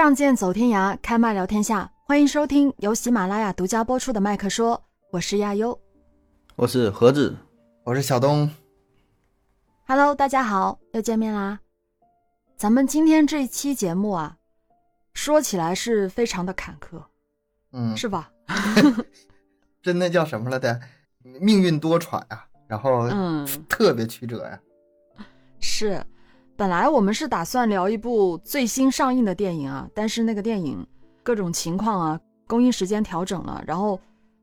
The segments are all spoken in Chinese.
仗剑走天涯，开麦聊天下。欢迎收听由喜马拉雅独家播出的《麦克说》，我是亚优，我是盒子，我是小东。Hello，大家好，又见面啦。咱们今天这期节目啊，说起来是非常的坎坷，嗯，是吧？真的叫什么了的？命运多舛呀，然后嗯，特别曲折呀。是。本来我们是打算聊一部最新上映的电影啊，但是那个电影各种情况啊，公映时间调整了，然后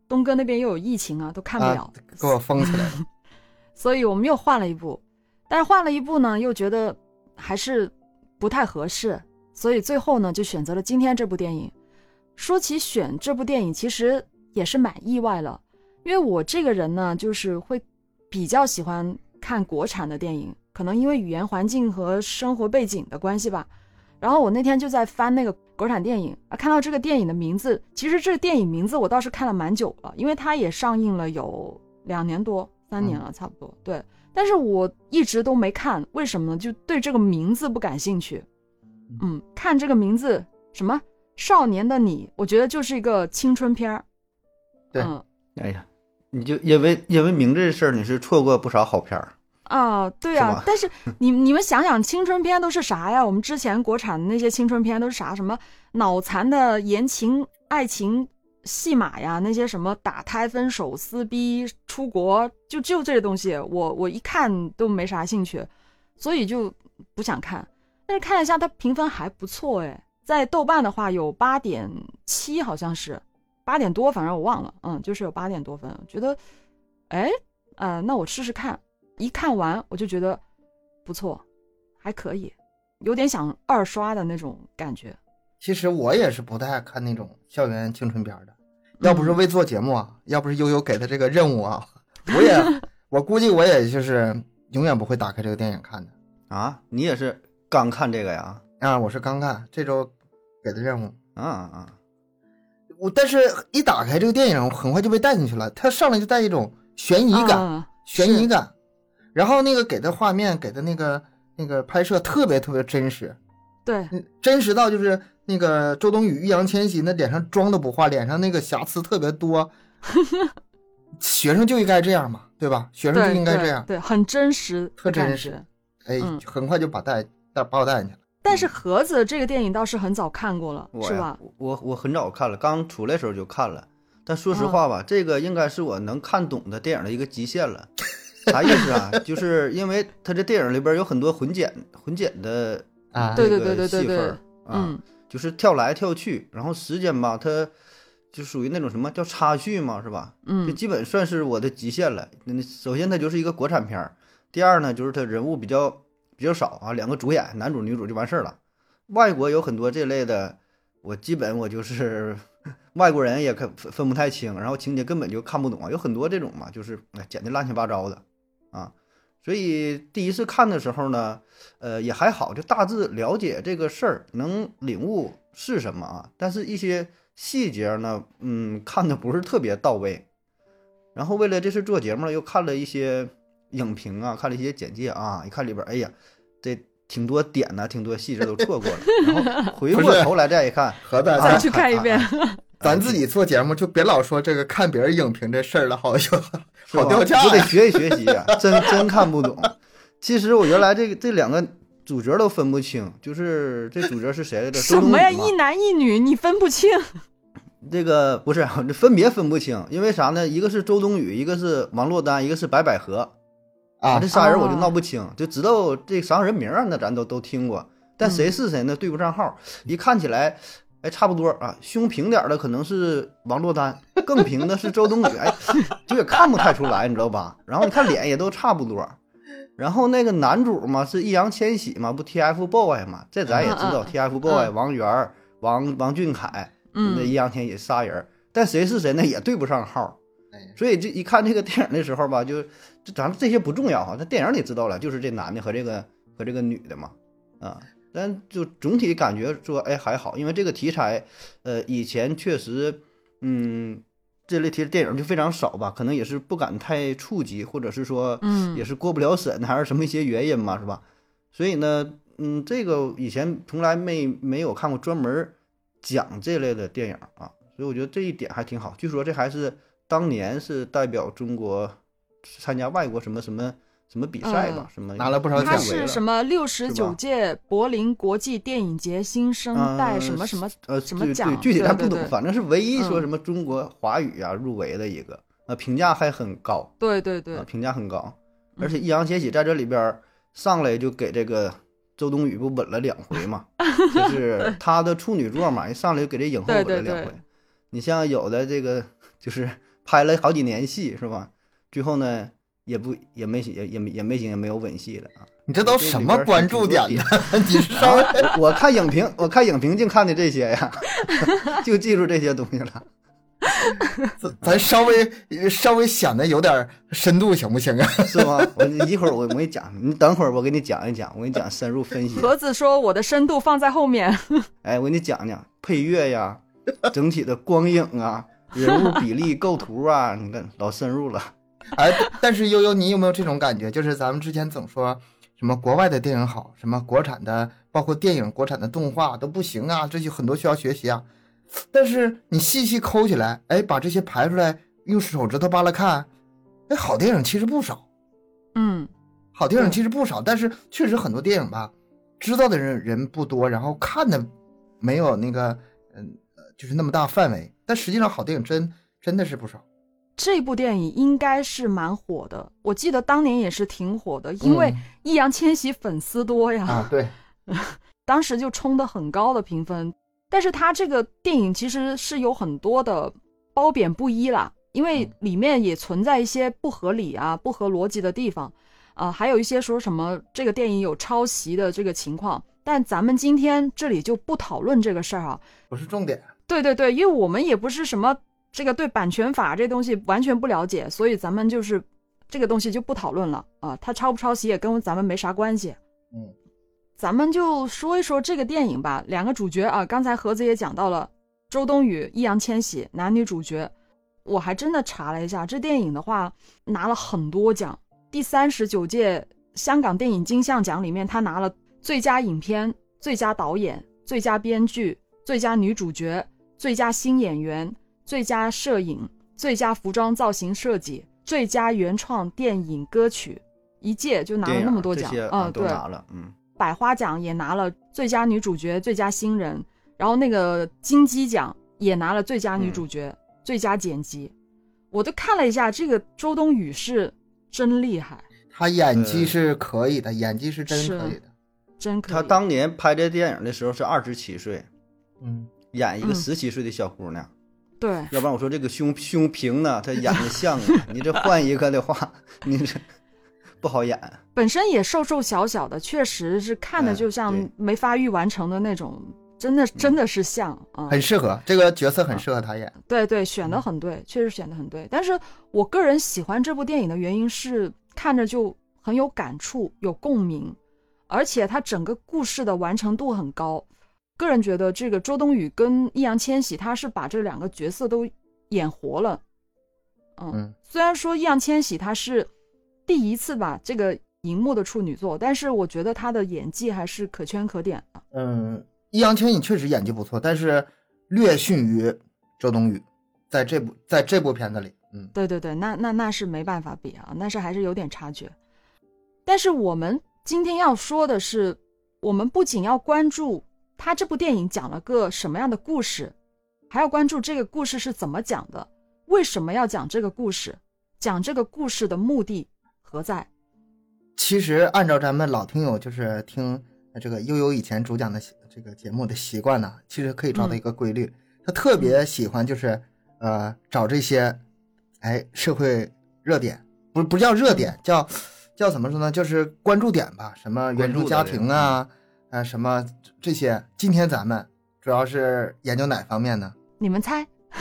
东哥那边又有疫情啊，都看不了，给我封起来了。所以我们又换了一部，但是换了一部呢，又觉得还是不太合适，所以最后呢，就选择了今天这部电影。说起选这部电影，其实也是蛮意外了，因为我这个人呢，就是会比较喜欢看国产的电影。可能因为语言环境和生活背景的关系吧，然后我那天就在翻那个国产电影啊，看到这个电影的名字，其实这个电影名字我倒是看了蛮久了，因为它也上映了有两年多、三年了，差不多。对，但是我一直都没看，为什么呢？就对这个名字不感兴趣。嗯，看这个名字什么《少年的你》，我觉得就是一个青春片儿。对，哎呀，你就因为因为名字这事儿，你是错过不少好片儿。啊，对啊，但是 你你们想想，青春片都是啥呀？我们之前国产的那些青春片都是啥？什么脑残的言情爱情戏码呀？那些什么打胎、分手、撕逼、出国，就就这些东西，我我一看都没啥兴趣，所以就不想看。但是看了一下，它评分还不错哎，在豆瓣的话有八点七，好像是八点多，反正我忘了，嗯，就是有八点多分。觉得，哎，呃，那我试试看。一看完我就觉得不错，还可以，有点想二刷的那种感觉。其实我也是不太爱看那种校园青春片的，要不是为做节目啊，要不是悠悠给的这个任务啊，我也我估计我也就是永远不会打开这个电影看的啊。你也是刚看这个呀？啊，我是刚看，这周给的任务啊啊。我但是一打开这个电影，很快就被带进去了，它上来就带一种悬疑感，悬疑感。然后那个给的画面，给的那个那个拍摄特别特别真实，对，真实到就是那个周冬雨、易烊千玺那脸上妆都不化，脸上那个瑕疵特别多。学生就应该这样嘛，对吧？学生就应该这样，对，很真实，特真实。哎，很快就把带带把我带进去了。但是盒子这个电影倒是很早看过了，是吧？我我很早看了，刚出来时候就看了。但说实话吧，这个应该是我能看懂的电影的一个极限了。啥意思啊？就是因为他这电影里边有很多混剪混剪的啊，对对对对对对，嗯，就是跳来跳去，然后时间吧，它就属于那种什么叫插叙嘛，是吧？嗯，就基本算是我的极限了。那首先它就是一个国产片儿，第二呢就是它人物比较比较少啊，两个主演，男主女主就完事儿了。外国有很多这类的，我基本我就是 外国人也分分不太清，然后情节根本就看不懂啊，有很多这种嘛，就是剪的乱七八糟的。啊，所以第一次看的时候呢，呃，也还好，就大致了解这个事儿，能领悟是什么啊。但是，一些细节呢，嗯，看的不是特别到位。然后，为了这次做节目，又看了一些影评啊，看了一些简介啊，一看里边，哎呀，这挺多点呢，挺多细节都错过了。然后回过头来再一看，再去看一遍。咱自己做节目就别老说这个看别人影评这事儿了，好像好掉价。我得学习学习啊，真真看不懂。其实我原来这个这两个主角都分不清，就是这主角是谁来着？什么呀？一男一女，你分不清？这个不是，分别分不清，因为啥呢？一个是周冬雨，一个是王珞丹，一个是白百合。啊，这仨人我就闹不清，就知道这仨人名啊，那咱都都听过，但谁是谁呢？对不上号，一看起来。哎，差不多啊，胸平点的可能是王珞丹，更平的是周冬雨，哎，就也看不太出来，你知道吧？然后你看脸也都差不多，然后那个男主嘛是易烊千玺嘛，不 TFBOY 嘛，这咱也知道 TFBOY 王源、王王俊凯，那易烊千玺仨人，但谁是谁呢也对不上号，所以这一看这个电影的时候吧，就就咱们这些不重要哈，那电影里知道了，就是这男的和这个和这个女的嘛，啊。但就总体感觉说，哎，还好，因为这个题材，呃，以前确实，嗯，这类题电影就非常少吧，可能也是不敢太触及，或者是说，嗯，也是过不了审，还是什么一些原因嘛，是吧？所以呢，嗯，这个以前从来没没有看过专门讲这类的电影啊，所以我觉得这一点还挺好。据说这还是当年是代表中国参加外国什么什么什么比赛吧，什么拿了不少奖。他是什么六十九届柏林国际电影节新生代什么什么呃什么奖？具体咱不懂，反正是唯一说什么中国华语啊入围的一个，呃，评价还很高。对对对，评价很高。而且易烊千玺在这里边上来就给这个周冬雨不吻了两回嘛，就是他的处女作嘛，一上来就给这影后吻了两回。你像有的这个就是拍了好几年戏是吧？最后呢也不也没也也也没行也没有吻戏了啊。你这都什么关注点呢？你稍微 我看影评，我看影评净看的这些呀，就记住这些东西了。咱稍微稍微显得有点深度行不行啊？是吗？我一会儿我我给你讲，你等会儿我给你讲一讲，我给你讲深入分析。盒子说我的深度放在后面。哎，我给你讲讲配乐呀，整体的光影啊，人物比例构图啊，你看老深入了。哎，但是悠悠，你有没有这种感觉？就是咱们之前总说什么国外的电影好，什么国产的，包括电影、国产的动画都不行啊，这些很多需要学习啊。但是你细细抠起来，哎，把这些排出来，用手指头扒拉看，哎，好电影其实不少，嗯，好电影其实不少，但是确实很多电影吧，知道的人人不多，然后看的没有那个，嗯，就是那么大范围，但实际上好电影真真的是不少。这部电影应该是蛮火的，我记得当年也是挺火的，因为易烊千玺粉丝多呀，啊，对，当时就冲的很高的评分。但是他这个电影其实是有很多的褒贬不一啦，因为里面也存在一些不合理啊、不合逻辑的地方，啊，还有一些说什么这个电影有抄袭的这个情况。但咱们今天这里就不讨论这个事儿啊，不是重点。对对对，因为我们也不是什么这个对版权法这东西完全不了解，所以咱们就是这个东西就不讨论了啊。他抄不抄袭也跟咱们没啥关系。嗯。咱们就说一说这个电影吧。两个主角啊，刚才盒子也讲到了，周冬雨、易烊千玺男女主角。我还真的查了一下，这电影的话拿了很多奖。第三十九届香港电影金像奖里面，他拿了最佳影片、最佳导演、最佳编剧、最佳女主角、最佳新演员、最佳摄影、最佳服装造型设计、最佳原创电影歌曲，一届就拿了那么多奖啊！对，拿了，嗯。百花奖也拿了最佳女主角、最佳新人，然后那个金鸡奖也拿了最佳女主角、最佳剪辑。我都看了一下，这个周冬雨是真厉害，她演技是可以的，演技是真可以的，真可以。她当年拍这电影的时候是二十七岁，嗯，演一个十七岁的小姑娘，对，要不然我说这个胸胸平呢，他演的像啊，你这换一个的话，你这。不好演，本身也瘦瘦小小的，确实是看的就像没发育完成的那种，真的真的是像啊，很适合这个角色，很适合他演。对对，选的很对，确实选的很对。但是我个人喜欢这部电影的原因是看着就很有感触、有共鸣，而且它整个故事的完成度很高。个人觉得这个周冬雨跟易烊千玺，他是把这两个角色都演活了。嗯，虽然说易烊千玺他是。第一次吧，这个荧幕的处女作，但是我觉得他的演技还是可圈可点的。嗯，易烊千玺确实演技不错，但是略逊于周冬雨，在这部在这部片子里，嗯，对对对，那那那是没办法比啊，那是还是有点差距。但是我们今天要说的是，我们不仅要关注他这部电影讲了个什么样的故事，还要关注这个故事是怎么讲的，为什么要讲这个故事，讲这个故事的目的。何在？其实按照咱们老听友就是听这个悠悠以前主讲的这个节目的习惯呢，其实可以找到一个规律，他特别喜欢就是呃找这些哎社会热点，不不叫热点，叫叫怎么说呢？就是关注点吧，什么原生家庭啊，啊什么这些。今天咱们主要是研究哪方面呢？你们猜。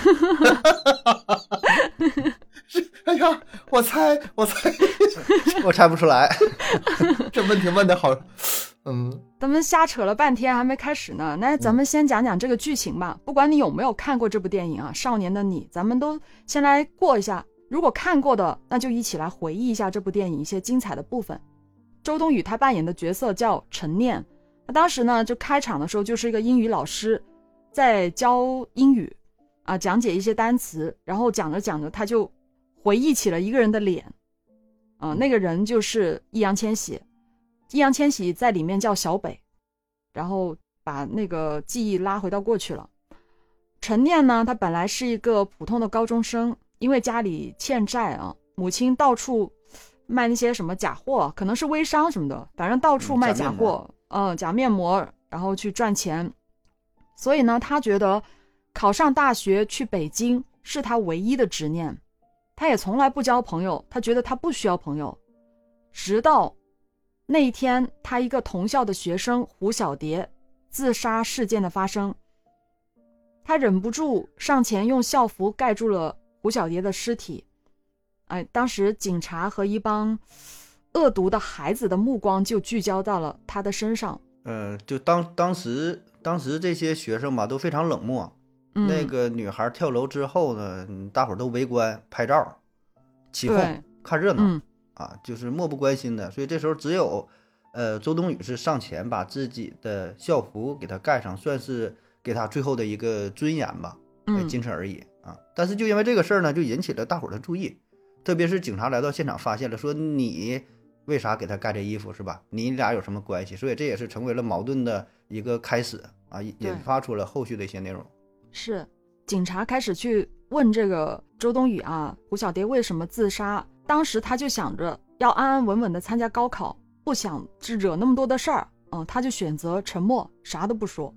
哎呀，我猜，我猜，我猜不出来。这问题问的好，嗯，咱们瞎扯了半天还没开始呢。那咱们先讲讲这个剧情吧。不管你有没有看过这部电影啊，《少年的你》，咱们都先来过一下。如果看过的，那就一起来回忆一下这部电影一些精彩的部分。周冬雨她扮演的角色叫陈念，他当时呢，就开场的时候就是一个英语老师在教英语，啊，讲解一些单词，然后讲着讲着，他就回忆起了一个人的脸，啊，那个人就是易烊千玺，易烊千玺在里面叫小北，然后把那个记忆拉回到过去了。陈念呢，他本来是一个普通的高中生，因为家里欠债啊，母亲到处卖那些什么假货，可能是微商什么的，反正到处卖假货。嗯，假面膜，然后去赚钱，所以呢，他觉得考上大学去北京是他唯一的执念，他也从来不交朋友，他觉得他不需要朋友，直到那一天，他一个同校的学生胡小蝶自杀事件的发生，他忍不住上前用校服盖住了胡小蝶的尸体，哎，当时警察和一帮。恶毒的孩子的目光就聚焦到了他的身上。呃，就当当时当时这些学生吧都非常冷漠。那个女孩跳楼之后呢，大伙儿都围观拍照、起哄、看热闹啊，就是漠不关心的。所以这时候只有呃周冬雨是上前把自己的校服给她盖上，算是给她最后的一个尊严吧，仅此而已啊。但是就因为这个事儿呢，就引起了大伙儿的注意，特别是警察来到现场发现了，说你。为啥给他盖这衣服是吧？你俩有什么关系？所以这也是成为了矛盾的一个开始啊，引发出了后续的一些内容。是，警察开始去问这个周冬雨啊，胡小蝶为什么自杀？当时他就想着要安安稳稳的参加高考，不想惹那么多的事儿，嗯，他就选择沉默，啥都不说。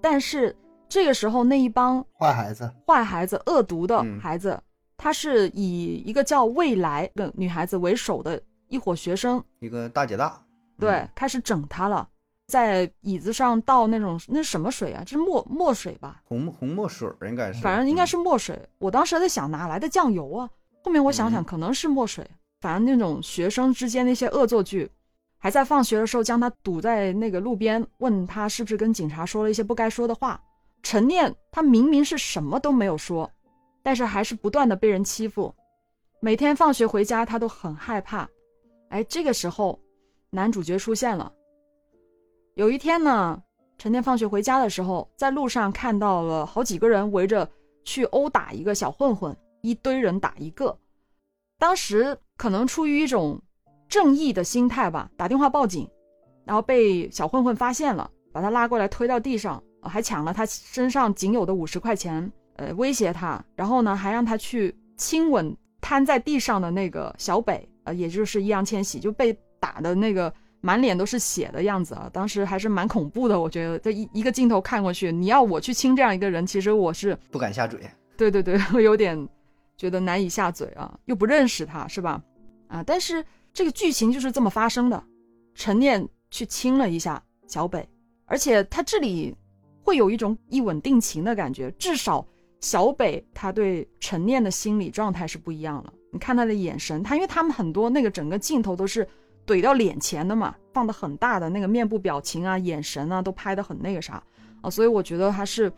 但是这个时候，那一帮坏孩子、坏孩子、恶毒的孩子，他是以一个叫未来的女孩子为首的。一伙学生，一个大姐大，对，开始整他了，在椅子上倒那种那是什么水啊？这是墨墨水吧？红红墨水应该是，反正应该是墨水。我当时在想哪来的酱油啊？后面我想想，可能是墨水。反正那种学生之间那些恶作剧，还在放学的时候将他堵在那个路边，问他是不是跟警察说了一些不该说的话。陈念他明明是什么都没有说，但是还是不断的被人欺负。每天放学回家，他都很害怕。哎，这个时候，男主角出现了。有一天呢，陈念放学回家的时候，在路上看到了好几个人围着去殴打一个小混混，一堆人打一个。当时可能出于一种正义的心态吧，打电话报警，然后被小混混发现了，把他拉过来推到地上，还抢了他身上仅有的五十块钱，呃，威胁他，然后呢，还让他去亲吻瘫在地上的那个小北。呃，也就是易烊千玺就被打的那个满脸都是血的样子啊，当时还是蛮恐怖的。我觉得这一一个镜头看过去，你要我去亲这样一个人，其实我是不敢下嘴。对对对，我有点觉得难以下嘴啊，又不认识他，是吧？啊，但是这个剧情就是这么发生的。陈念去亲了一下小北，而且他这里会有一种一吻定情的感觉，至少小北他对陈念的心理状态是不一样了。你看他的眼神，他因为他们很多那个整个镜头都是怼到脸前的嘛，放的很大的那个面部表情啊、眼神啊，都拍的很那个啥啊，所以我觉得他是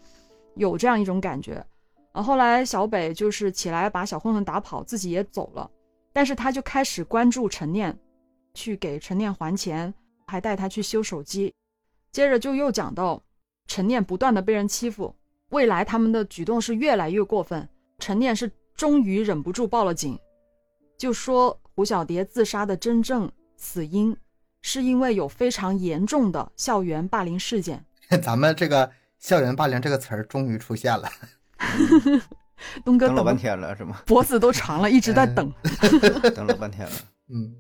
有这样一种感觉。啊，后来小北就是起来把小混混打跑，自己也走了，但是他就开始关注陈念，去给陈念还钱，还带他去修手机。接着就又讲到陈念不断的被人欺负，未来他们的举动是越来越过分，陈念是终于忍不住报了警。就说胡小蝶自杀的真正死因，是因为有非常严重的校园霸凌事件。咱们这个“校园霸凌”这个词儿终于出现了，东哥等了半天了是吗？脖子都长了，一直在等，等了半天了。嗯，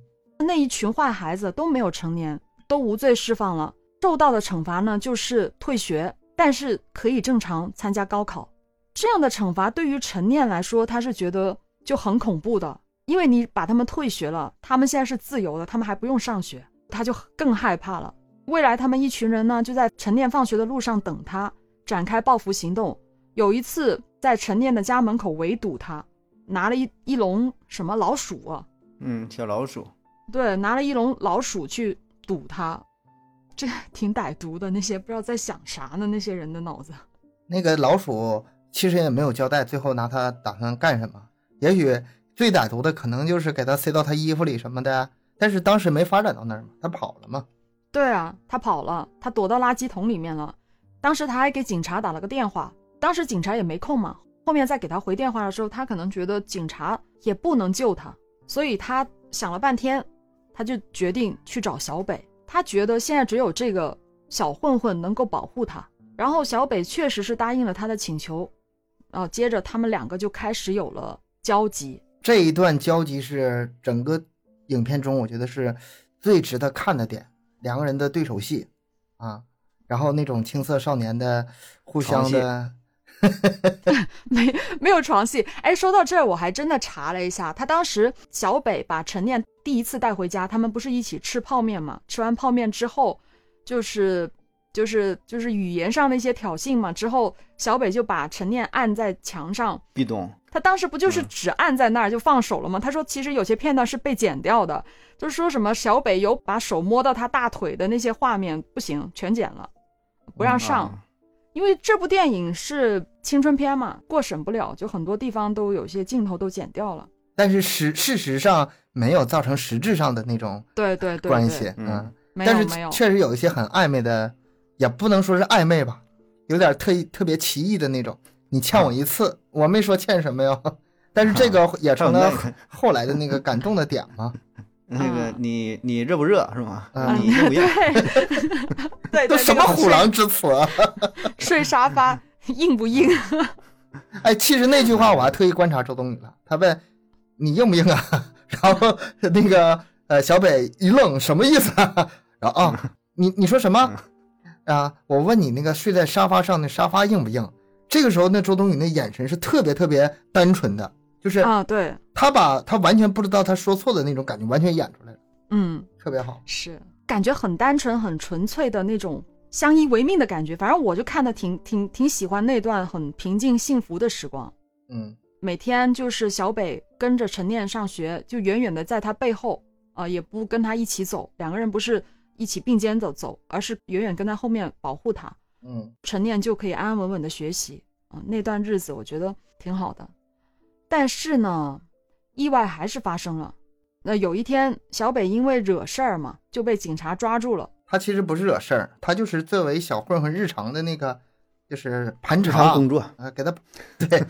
那一群坏孩子都没有成年，都无罪释放了，受到的惩罚呢就是退学，但是可以正常参加高考。这样的惩罚对于陈念来说，他是觉得就很恐怖的。因为你把他们退学了，他们现在是自由的，他们还不用上学，他就更害怕了。未来他们一群人呢，就在陈念放学的路上等他，展开报复行动。有一次在陈念的家门口围堵他，拿了一一笼什么老鼠啊？嗯，小老鼠。对，拿了一笼老鼠去堵他，这 挺歹毒的。那些不知道在想啥呢？那些人的脑子。那个老鼠其实也没有交代，最后拿它打算干什么？也许。最歹毒的可能就是给他塞到他衣服里什么的，但是当时没发展到那儿嘛，他跑了嘛。对啊，他跑了，他躲到垃圾桶里面了。当时他还给警察打了个电话，当时警察也没空嘛。后面再给他回电话的时候，他可能觉得警察也不能救他，所以他想了半天，他就决定去找小北。他觉得现在只有这个小混混能够保护他。然后小北确实是答应了他的请求，啊，接着他们两个就开始有了交集。这一段交集是整个影片中我觉得是最值得看的点，两个人的对手戏啊，然后那种青涩少年的互相的。没没有床戏，哎，说到这儿，我还真的查了一下，他当时小北把陈念第一次带回家，他们不是一起吃泡面嘛？吃完泡面之后，就是就是就是语言上的一些挑衅嘛。之后小北就把陈念按在墙上，壁咚。他当时不就是只按在那儿就放手了吗？他说其实有些片段是被剪掉的，就是说什么小北有把手摸到他大腿的那些画面不行，全剪了，不让上。因为这部电影是青春片嘛，过审不了，就很多地方都有些镜头都剪掉了。但是事事实上没有造成实质上的那种对对对关系，嗯，但是确实有一些很暧昧的，也不能说是暧昧吧，有点特意特别奇异的那种。你欠我一次，我没说欠什么呀，但是这个也成了后来的那个感动的点嘛。那个你你热不热是吗？你硬不硬？对，都什么虎狼之词啊？睡沙发硬不硬？哎，其实那句话我还特意观察周冬雨了。他问你硬不硬啊？然后那个呃小北一愣，什么意思？然后啊，你你说什么啊？我问你那个睡在沙发上那沙发硬不硬？这个时候那周冬雨那眼神是特别特别单纯的。就是啊，对他把他完全不知道他说错的那种感觉完全演出来了，嗯，特别好，是感觉很单纯、很纯粹的那种相依为命的感觉。反正我就看的挺挺挺喜欢那段很平静幸福的时光。嗯，每天就是小北跟着陈念上学，就远远的在他背后啊，也不跟他一起走，两个人不是一起并肩走走，而是远远跟在后面保护他。嗯，陈念就可以安安稳稳的学习啊，那段日子我觉得挺好的。但是呢，意外还是发生了。那有一天，小北因为惹事儿嘛，就被警察抓住了。他其实不是惹事儿，他就是作为小混混日常的那个，就是盘查工作啊，给他，对，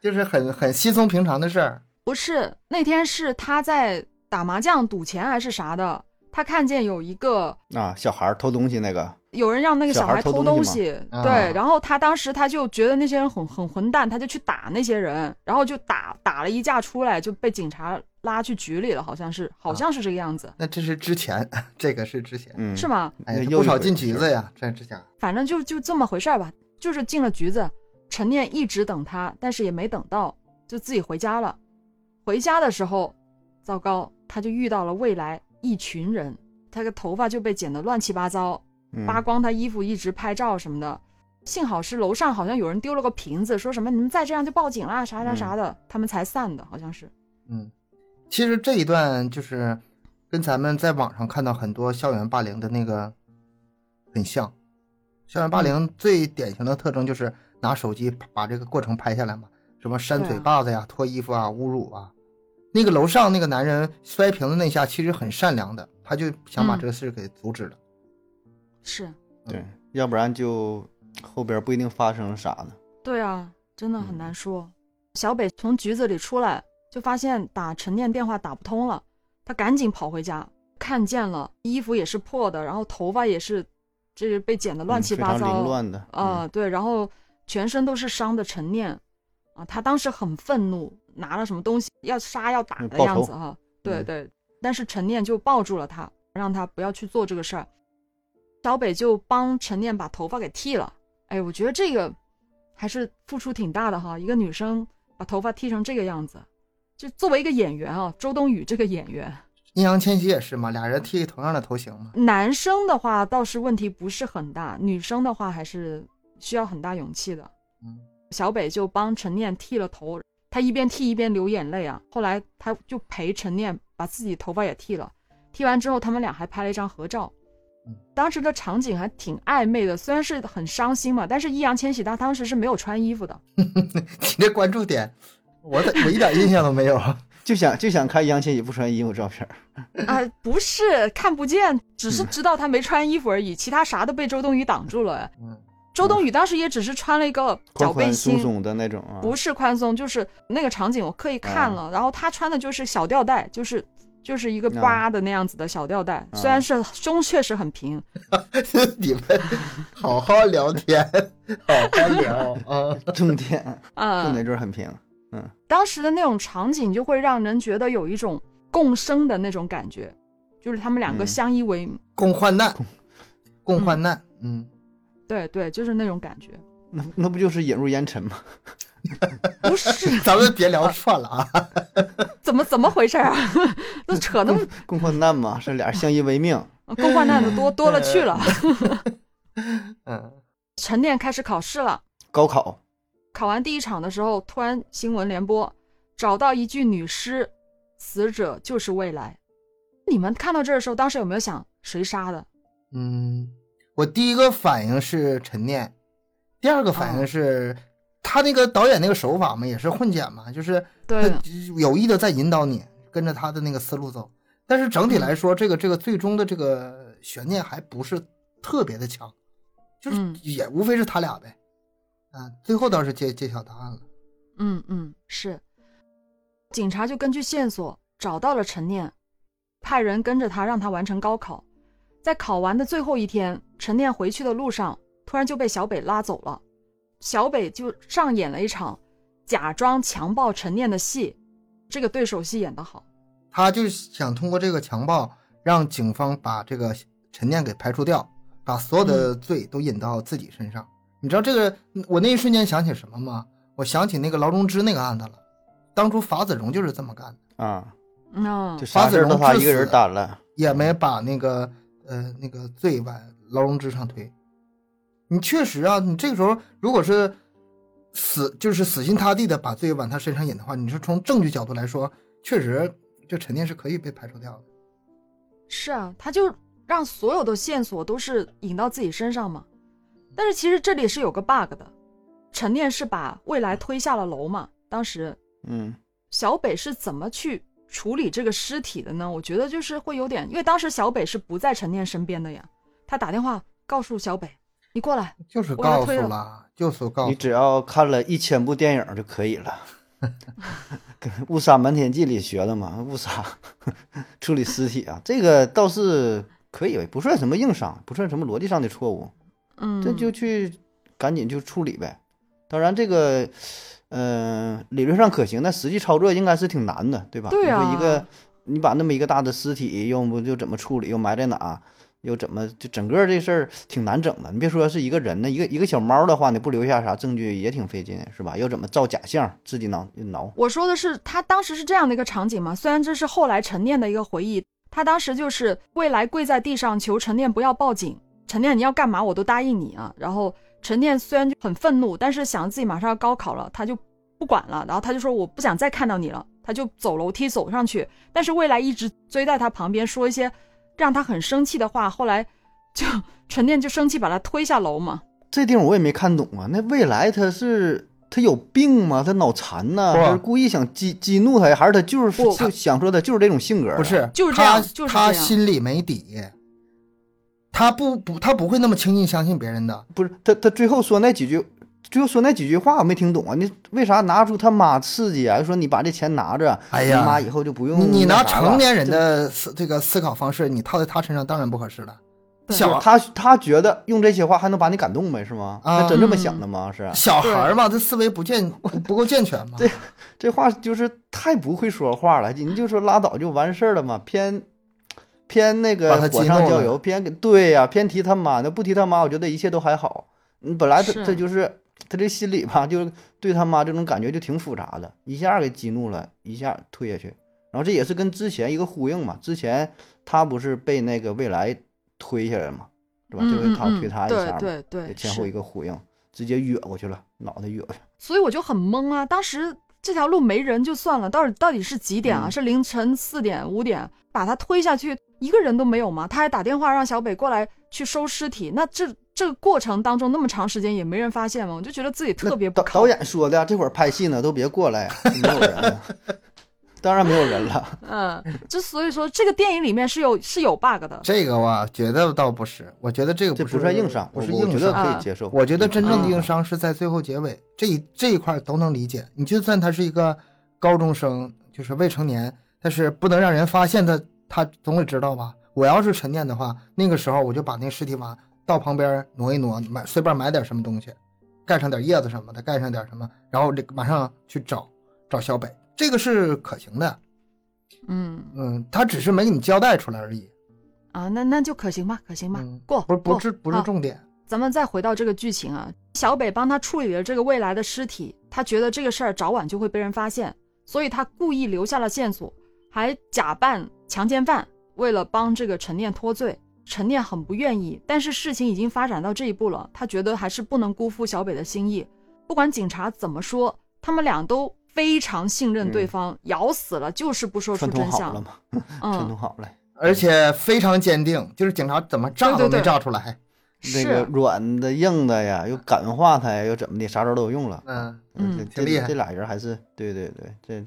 就是很很稀松平常的事儿。不是那天是他在打麻将赌钱还是啥的，他看见有一个啊小孩偷东西那个。有人让那个小孩偷东西，对，然后他当时他就觉得那些人很很混蛋，他就去打那些人，然后就打打了一架出来，就被警察拉去局里了，好像是，好像是这个样子。那这是之前，这个是之前，是吗？哎，不少进局子呀，这之前。反正就就这么回事吧，就是进了局子，陈念一直等他，但是也没等到，就自己回家了。回家的时候，糟糕，他就遇到了未来一群人，他的头发就被剪得乱七八糟。扒光他衣服，一直拍照什么的。幸好是楼上好像有人丢了个瓶子，说什么你们再这样就报警啦，啥啥啥的，他们才散的，好像是。嗯，其实这一段就是跟咱们在网上看到很多校园霸凌的那个很像。校园霸凌最典型的特征就是拿手机把这个过程拍下来嘛，什么扇嘴巴子呀、脱衣服啊、侮辱啊。那个楼上那个男人摔瓶子那下其实很善良的，他就想把这个事给阻止了。是，对，要不然就后边不一定发生了啥呢。对啊，真的很难说。小北从局子里出来，就发现打陈念电话打不通了，他赶紧跑回家，看见了衣服也是破的，然后头发也是，这是被剪的乱七八糟，凌乱的啊，对，然后全身都是伤的陈念，啊，他当时很愤怒，拿了什么东西要杀要打的样子哈，对对，但是陈念就抱住了他，让他不要去做这个事儿。小北就帮陈念把头发给剃了，哎，我觉得这个还是付出挺大的哈。一个女生把头发剃成这个样子，就作为一个演员啊，周冬雨这个演员，易烊千玺也是嘛，俩人剃同样的头型嘛。男生的话倒是问题不是很大，女生的话还是需要很大勇气的。嗯，小北就帮陈念剃了头，他一边剃一边流眼泪啊。后来他就陪陈念把自己头发也剃了，剃完之后他们俩还拍了一张合照。当时的场景还挺暧昧的，虽然是很伤心嘛，但是易烊千玺他当时是没有穿衣服的。你这关注点，我我一点印象都没有。就想就想看易烊千玺不穿衣服照片啊，不是看不见，只是知道他没穿衣服而已，其他啥都被周冬雨挡住了。嗯，周冬雨当时也只是穿了一个脚背心，松松的那种啊，不是宽松，就是那个场景我刻意看了，然后她穿的就是小吊带，就是就是一个疤的那样子的小吊带，虽然是胸确实很平。你们好好聊天，好好聊啊，重点啊，重点就是很平。嗯，当时的那种场景就会让人觉得有一种共生的那种感觉，就是他们两个相依为命。共患难，共患难。嗯，对对，就是那种感觉。那那不就是引入烟尘吗？不是，咱们别聊串了啊！怎么怎么回事啊？那扯那么共患难嘛，是俩相依为命。共患难的多多了去了。嗯，陈念开始考试了，高考。考完第一场的时候，突然新闻联播找到一具女尸，死者就是未来。你们看到这儿的时候，当时有没有想谁杀的？嗯，我第一个反应是陈念，第二个反应是他那个导演那个手法嘛，也是混剪嘛，就是他有意的在引导你跟着他的那个思路走。但是整体来说，这个这个最终的这个悬念还不是特别的强，就是也无非是他俩呗。啊，最后倒是揭揭晓答案了。嗯嗯，是。警察就根据线索找到了陈念，派人跟着他，让他完成高考。在考完的最后一天，陈念回去的路上，突然就被小北拉走了。小北就上演了一场假装强暴陈念的戏，这个对手戏演得好。他就想通过这个强暴，让警方把这个陈念给排除掉，把所有的罪都引到自己身上。你知道这个，我那一瞬间想起什么吗？我想起那个劳荣枝那个案子了。当初法子荣就是这么干的啊。那法子荣的话一个人打了，也没把那个呃那个罪往劳荣枝上推。你确实啊，你这个时候如果是死就是死心塌地的把罪往他身上引的话，你是从证据角度来说，确实这陈念是可以被排除掉的。是啊，他就让所有的线索都是引到自己身上嘛。但是其实这里是有个 bug 的，陈念是把未来推下了楼嘛？当时，嗯，小北是怎么去处理这个尸体的呢？我觉得就是会有点，因为当时小北是不在陈念身边的呀。他打电话告诉小北：“你过来。”就是告诉了，就是告诉。你只要看了一千部电影就可以了。跟《误杀瞒天记》里学的嘛，误杀 处理尸体啊，这个倒是可以，不算什么硬伤，不算什么逻辑上的错误。嗯，这就去赶紧就处理呗。当然，这个，嗯，理论上可行，但实际操作应该是挺难的，对吧？对啊。一个，你把那么一个大的尸体，又不就怎么处理，又埋在哪，又怎么就整个这事儿挺难整的。你别说是一个人呢，一个一个小猫的话，你不留下啥证据也挺费劲，是吧？又怎么造假象，自己挠挠？我说的是，他当时是这样的一个场景嘛。虽然这是后来陈念的一个回忆，他当时就是未来跪在地上求陈念不要报警。陈念，你要干嘛我都答应你啊。然后陈念虽然就很愤怒，但是想自己马上要高考了，他就不管了。然后他就说我不想再看到你了，他就走楼梯走上去。但是未来一直追在他旁边，说一些让他很生气的话。后来就陈念就生气，把他推下楼嘛。这地方我也没看懂啊。那未来他是他有病吗？他脑残呢？还是故意想激激怒他？还是他就是就想说他就是这种性格？不是，就是这样，就是他心里没底。他不不，他不会那么轻易相信别人的。不是他，他最后说那几句，最后说那几句话我没听懂啊！你为啥拿出他妈刺激啊？说你把这钱拿着，哎呀，妈以后就不用你拿成年人的思这个思考方式，你套在他身上当然不合适了。小他他觉得用这些话还能把你感动呗，是吗？他真这么想的吗？是小孩嘛，他思维不健不够健全嘛。这这话就是太不会说话了。你就说拉倒就完事儿了嘛，偏。偏那个火上浇油，偏对呀，偏提他妈，那不提他妈，我觉得一切都还好。你本来他他就是他这心里吧，就是对他妈这种感觉就挺复杂的，一下给激怒了，一下退下去。然后这也是跟之前一个呼应嘛，之前他不是被那个未来推下来嘛，对吧？就是他推他一下嘛，对对对，前后一个呼应，直接越过去了，脑袋越过去。所以我就很懵啊，当时这条路没人就算了，到底到底是几点啊？是凌晨四点五点，把他推下去。一个人都没有吗？他还打电话让小北过来去收尸体。那这这个过程当中那么长时间也没人发现吗？我就觉得自己特别不。导导演说的，这会儿拍戏呢，都别过来，没有人。当然没有人了。嗯，就所以说这个电影里面是有是有 bug 的。这个吧觉得倒不是，我觉得这个这不是算硬伤，不是我我觉得硬伤。可以接受。我觉得真正的嗯硬伤是在最后结尾这一这一块都能理解。你就算他是一个高中生，就是未成年，但是不能让人发现他，他总得知道吧？我要是陈念的话，那个时候我就把那个尸体往到旁边挪一挪，买随便买点什么东西，盖上点叶子什么的，盖上点什么，然后这个马上去找找小北，这个是可行的。嗯嗯，他只是没给你交代出来而已。啊，那那就可行吧，可行吧，嗯过不是不是不是重点。咱们再回到这个剧情啊，小北帮他处理了这个未来的尸体，他觉得这个事儿早晚就会被人发现，所以他故意留下了线索，还假扮强奸犯，为了帮这个陈念脱罪。陈念很不愿意，但是事情已经发展到这一步了，他觉得还是不能辜负小北的心意。不管警察怎么说，他们俩都非常信任对方，咬死了就是不说出真相。好了嘛，串通嗯，好了。而且非常坚定，就是警察怎么炸都没炸出来。那个，软的、硬的呀，又感化他呀，又怎么的，啥招都有用了。嗯，嗯这挺厉害这俩人还是对对对，这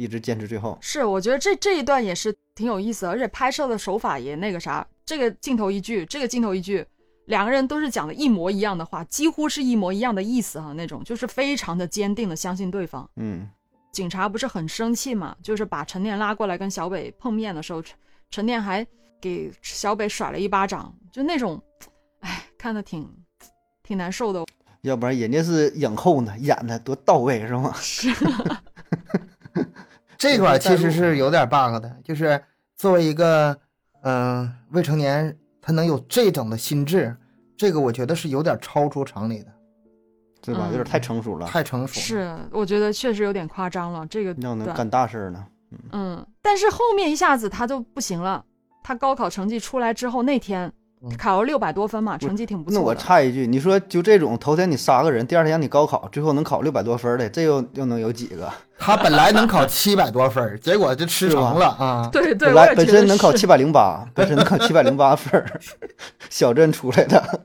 一直坚持最后。是，我觉得这这一段也是挺有意思的，而且拍摄的手法也那个啥，这个镜头一句，这个镜头一句，两个人都是讲的一模一样的话，几乎是一模一样的意思哈，那种就是非常的坚定的相信对方。嗯，警察不是很生气嘛，就是把陈念拉过来跟小北碰面的时候，陈陈念还给小北甩了一巴掌，就那种，哎，看的挺挺难受的。要不然人家是影后呢，演的多到位是吗？是，这块其实是有点 bug 的，就是作为一个嗯、呃未成年，他能有这种的心智，这个我觉得是有点超出常理的，对吧？嗯有点太成熟了，太成熟了。是，我觉得确实有点夸张了，这个段要能干大事呢。嗯，但是后面一下子他就不行了。他高考成绩出来之后那天嗯考了六百多分嘛，成绩挺不错的。那我插一句，你说就这种头天你杀个人，第二天让你高考，最后能考六百多分的，这又又能有几个？他本来能考七百多分，结果就吃成了啊。对对，本来本身能考七百零八，本身能考七百零八分，小镇出来的。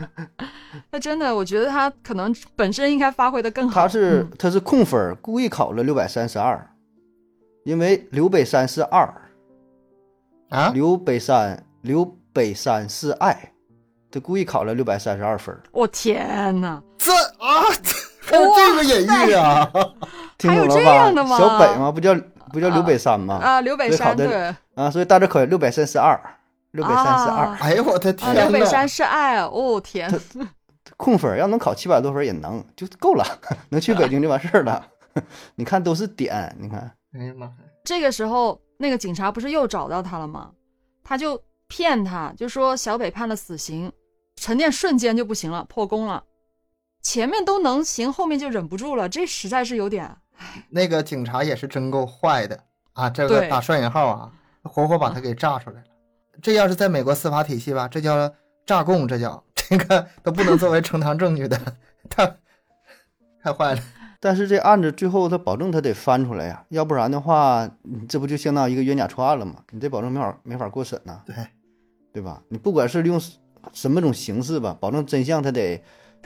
那真的，我觉得他可能本身应该发挥的更好。他是嗯他是控分儿，故意考了六百三十二，因为刘北山是二，啊，刘北山刘北山是爱，他故意考了六百三十二分儿。我天哪！这啊，还有这个隐喻啊！听还有这懂了吧？样的吗小北吗？不叫不叫刘北山吗？啊，刘北山对啊，所以大致考六百三十二，六百三十二啊哎呦我的啊，天呐！刘北山是爱啊！哦天，控分，要能考七百多分也能，就够了，能去北京就完事儿了。你看都是点，你看哎呀妈呀！这个时候那个警察不是又找到他了吗？他就骗他，就说小北判了死刑，陈念瞬间就不行了，破功了。前面都能行，后面就忍不住了，这实在是有点那个警察也是真够坏的啊！这个打双引号啊，活活把他给炸出来了。这要是在美国司法体系吧，这叫诈供，这叫 这个都不能作为呈堂证据的，太太坏了。但是这案子最后他保证他得翻出来呀，要不然的话，你这不就相当于一个冤假错案了吗？你这保证没法没法过审呐，对，对吧？你不管是用什么种形式吧，保证真相他得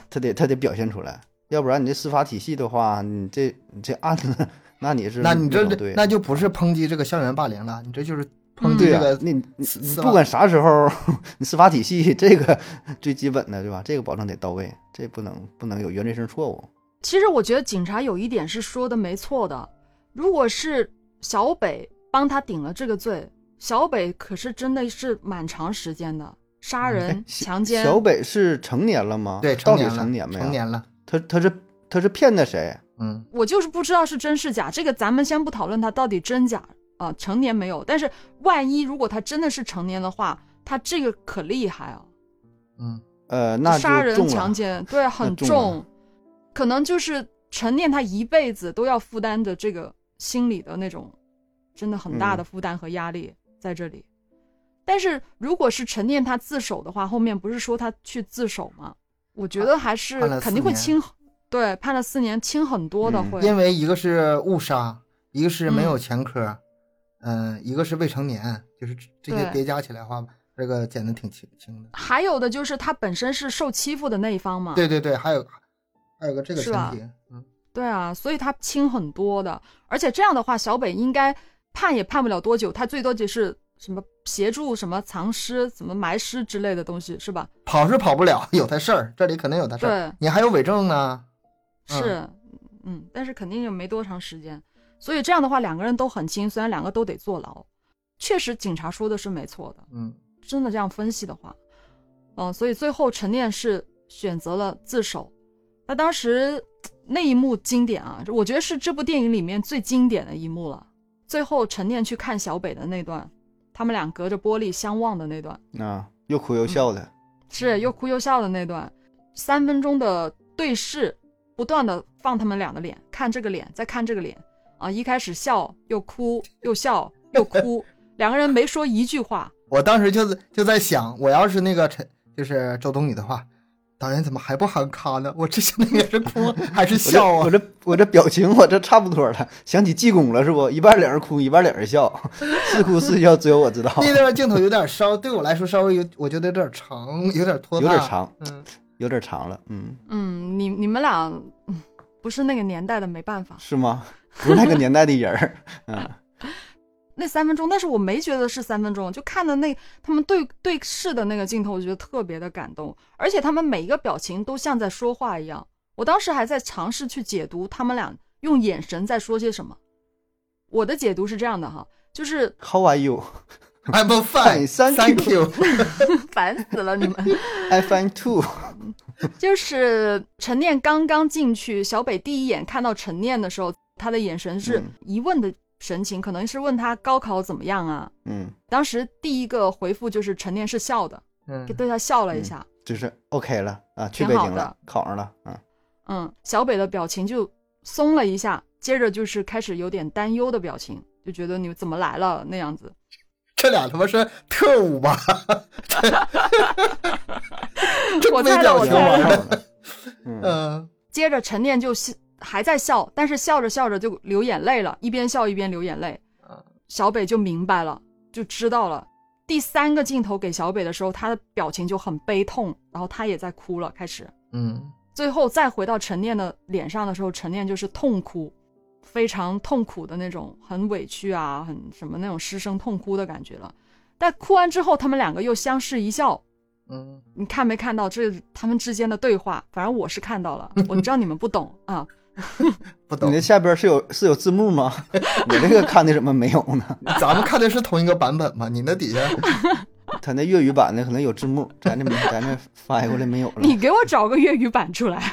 他得他得表现出来，要不然你这司法体系的话，你这你这案子，那你是那你这对那就不是抨击这个校园霸凌了，你这就是抨击这个那你你不管啥时候，你司法体系这个最基本的对吧？这个保证得到位，这不能不能有原则性错误。其实我觉得警察有一点是说的没错的，如果是小北帮他顶了这个罪，小北可是真的是蛮长时间的杀人、强奸。小北是成年了吗？对到底成年了，成年没有？成年了，他他是他是骗的谁？嗯，我就是不知道是真是假，这个咱们先不讨论他到底真假啊、成年没有。但是万一如果他真的是成年的话，他这个可厉害啊！嗯，呃，那杀人。强奸，对，很重重，可能就是陈念他一辈子都要负担的这个心理的那种真的很大的嗯负担和压力在这里。但是如果是陈念他自首的话，后面不是说他去自首吗？我觉得还是肯定会轻，对，判了四年，轻很多的嗯会。因为一个是误杀，一个是没有嗯前科，嗯、一个是未成年，就是这些叠加起来的话，这个减的挺轻轻的。还有的就是他本身是受欺负的那一方嘛，对对对，还有还有个这个是吧前提，嗯，对啊，所以他轻很多的，而且这样的话，小北应该判也判不了多久，他最多就是什么协助什么藏尸、怎么埋尸之类的东西，是吧？跑是跑不了，有他事儿，这里肯定有他事儿。对，你还有伪证呢。是，嗯，但是肯定就没多长时间，所以这样的话，两个人都很轻，虽然两个都得坐牢，确实警察说的是没错的。嗯，真的这样分析的话，嗯，所以最后陈念是选择了自首。那当时。那一幕经典啊，我觉得是这部电影里面最经典的一幕了。最后陈念去看小北的那段，他们俩隔着玻璃相望的那段，啊，又哭又笑的，是又哭又笑的那段，三分钟的对视，不断的放他们俩的脸，看这个脸，再看这个脸，啊，一开始笑又哭又笑 又哭，两个人没说一句话。我当时就是就在想，我要是那个陈，就是周冬雨的话。导演怎么还不喊卡呢？我这现在也是哭 还是笑啊？我这我这表情我这差不多了，想起济公了是不？一半脸是哭，一半脸是笑，是哭是笑只有我知道。那段镜头有点稍，对我来说稍微有，我觉得有点长，有点拖，有点长，嗯，有点长了，嗯嗯，你你们俩不是那个年代的，没办法，是吗？不是那个年代的人儿，嗯。那三分钟，但是我没觉得是三分钟，就看的那他们对对视的那个镜头，我觉得特别的感动，而且他们每一个表情都像在说话一样。我当时还在尝试去解读他们俩用眼神在说些什么。我的解读是这样的哈，就是 How are you? I'm fine, thank you. 烦死了你们。I fine too. 就是陈念刚刚进去，小北第一眼看到陈念的时候，他的眼神是疑问的。神情可能是问他高考怎么样啊？嗯，当时第一个回复就是陈念是笑的，嗯，对他笑了一下，就是 OK 了啊，去北京了，考上了，嗯嗯，小北的表情就松了一下，接着就是开始有点担忧的表情，就觉得你怎么来了那样子。这俩他妈是特务吧？我猜的，我猜的。嗯，接着陈念就。还在笑，但是笑着笑着就流眼泪了，一边笑一边流眼泪。小北就明白了，就知道了。第三个镜头给小北的时候，他的表情就很悲痛，然后他也在哭了，开始。嗯，最后再回到陈念的脸上的时候，陈念就是痛哭，非常痛苦的那种，很委屈啊，很什么那种失声痛哭的感觉了。但哭完之后，他们两个又相视一笑。嗯，你看没看到这他们之间的对话？反正我是看到了，我知道你们不懂啊。不懂，你那下边是有是有字幕吗？我这个看的怎么没有呢？咱们看的是同一个版本吗？你那底下，他那粤语版的可能有字幕，咱这没，咱这翻译过来没有了。你给我找个粤语版出来。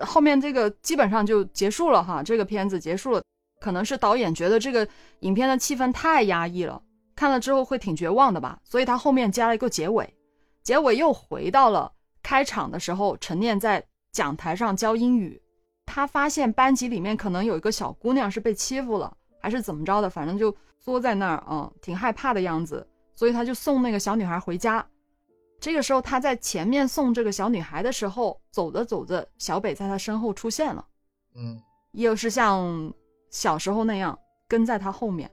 后面这个基本上就结束了哈，这个片子结束了。可能是导演觉得这个影片的气氛太压抑了，看了之后会挺绝望的吧，所以他后面加了一个结尾，结尾又回到了开场的时候，陈念在。讲台上教英语，他发现班级里面可能有一个小姑娘是被欺负了，还是怎么着的，反正就缩在那儿啊，挺害怕的样子，所以他就送那个小女孩回家。这个时候他在前面送这个小女孩的时候，走着走着，小北在他身后出现了，嗯，又是像小时候那样跟在他后面。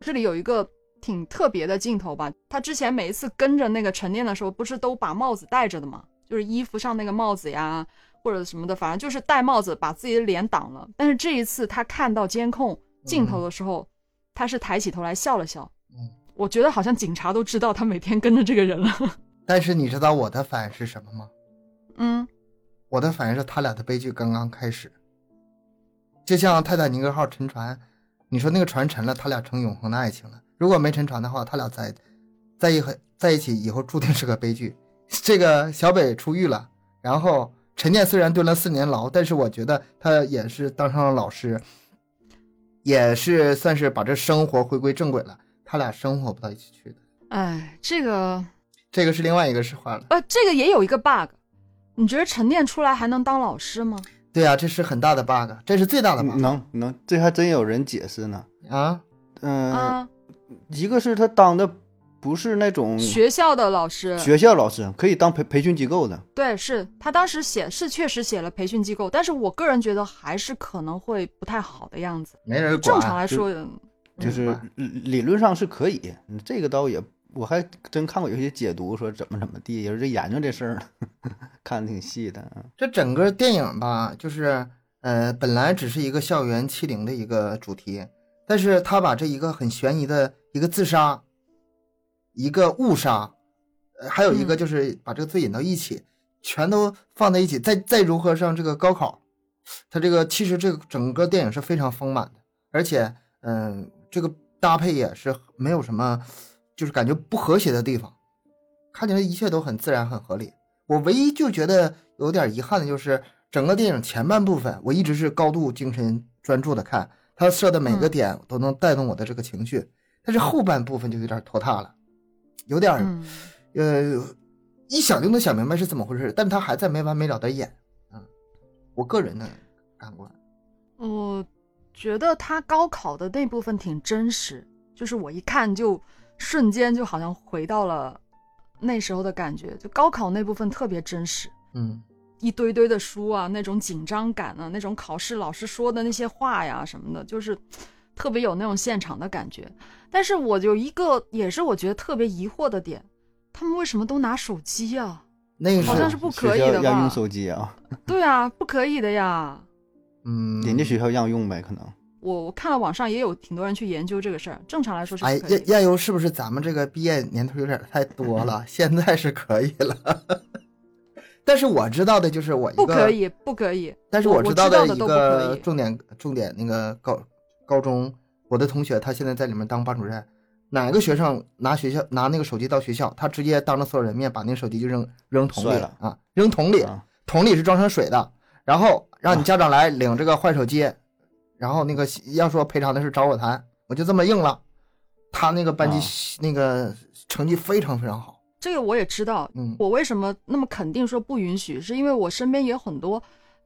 这里有一个挺特别的镜头吧，他之前每一次跟着那个陈念的时候，不是都把帽子戴着的吗？就是衣服上那个帽子呀，或者什么的，反正就是戴帽子把自己的脸挡了。但是这一次他看到监控镜头的时候，他是抬起头来笑了笑。嗯，我觉得好像警察都知道他每天跟着这个人了。但是你知道我的反应是什么吗？嗯，我的反应是他俩的悲剧刚刚开始。就像泰坦尼克号沉船，你说那个船沉了，他俩成永恒的爱情了。如果没沉船的话，他俩在在一和在一起以后注定是个悲剧。这个小北出狱了，然后陈念虽然蹲了四年牢，但是我觉得他也是当上了老师，也是算是把这生活回归正轨了。他俩生活不到一起去的。哎，这个这个是另外一个实话了。呃，这个也有一个 bug，你觉得陈念出来还能当老师吗？对啊，这是很大的 bug，这是最大的 bug。能能，这还真有人解释呢。啊，嗯，一个是他当的。不是那种学校的老师，学校老师可以当培培训机构的。对，是他当时写是确实写了培训机构，但是我个人觉得还是可能会不太好的样子。没人正常来说，就是理论上是可以，这个倒也我还真看过有些解读说怎么怎么地，也是这研究这事儿呢，看的挺细的。这整个电影吧，就是呃，本来只是一个校园欺凌的一个主题，但是他把这一个很悬疑的一个自杀，一个误杀，呃，还有一个就是把这个罪引到一起，全都放在一起，再再如何上这个高考，他这个其实这个整个电影是非常丰满的，而且嗯，这个搭配也是没有什么。就是感觉不和谐的地方，看起来一切都很自然、很合理。我唯一就觉得有点遗憾的就是，整个电影前半部分我一直是高度精神专注的看，他设的每个点都能带动我的这个情绪。但是后半部分就有点拖沓了，有点呃，一想就能想明白是怎么回事，但他还在没完没了的演。嗯，我个人的感官，我觉得他高考的那部分挺真实，就是我一看就。瞬间就好像回到了那时候的感觉，就高考那部分特别真实，嗯，一堆堆的书啊，那种紧张感啊，那种考试老师说的那些话呀什么的，就是特别有那种现场的感觉。但是我有一个也是我觉得特别疑惑的点，他们为什么都拿手机啊？那个好像是不可以的吧？要用手机啊？对啊，不可以的呀。嗯，人家学校让用呗，可能。我我看了网上也有挺多人去研究这个事儿，正常来说是哎，亚亚优是不是咱们这个毕业年头有点太多了？现在是可以了，但是我知道的就是我一个不可以，不可以。但是我知道的一个重点重点那个高高中，我的同学他现在在里面当班主任，哪个学生拿学校拿那个手机到学校，他直接当着所有人面把那个手机就扔扔桶里了啊，扔桶里，桶里是装上水的，然后让你家长来领这个坏手机。然后那个要说赔偿的事找我谈，我就这么应了。他那个班级那个成绩非常非常好，这个我也知道。嗯，我为什么那么肯定说不允许？是因为我身边也有很多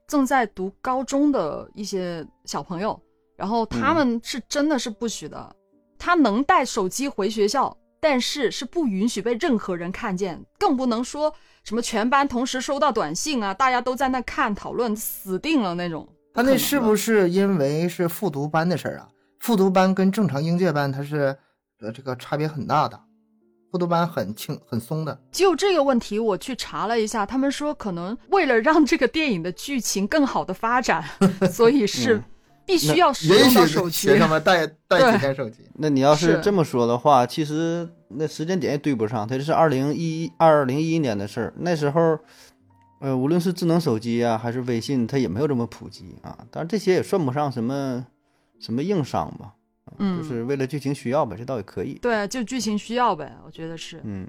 正在读高中的一些小朋友，然后他们是真的是不许的。他能带手机回学校，但是是不允许被任何人看见，更不能说什么全班同时收到短信啊，大家都在那看讨论，死定了那种。他那是不是因为是复读班的事儿啊？复读班跟正常应届班它是呃这个差别很大的，复读班很轻很松的。就这个问题，我去查了一下，他们说可能为了让这个电影的剧情更好的发展，所以是必须要使用到手机。学生们带 带几台手机。那你要是这么说的话，其实那时间点也对不上，它是二零一二零一一年的事儿，那时候。呃，无论是智能手机啊，还是微信，它也没有这么普及啊。当然，这些也算不上什么什么硬伤吧。嗯，就是为了剧情需要呗，这倒也可以。对，就剧情需要呗，我觉得是。嗯。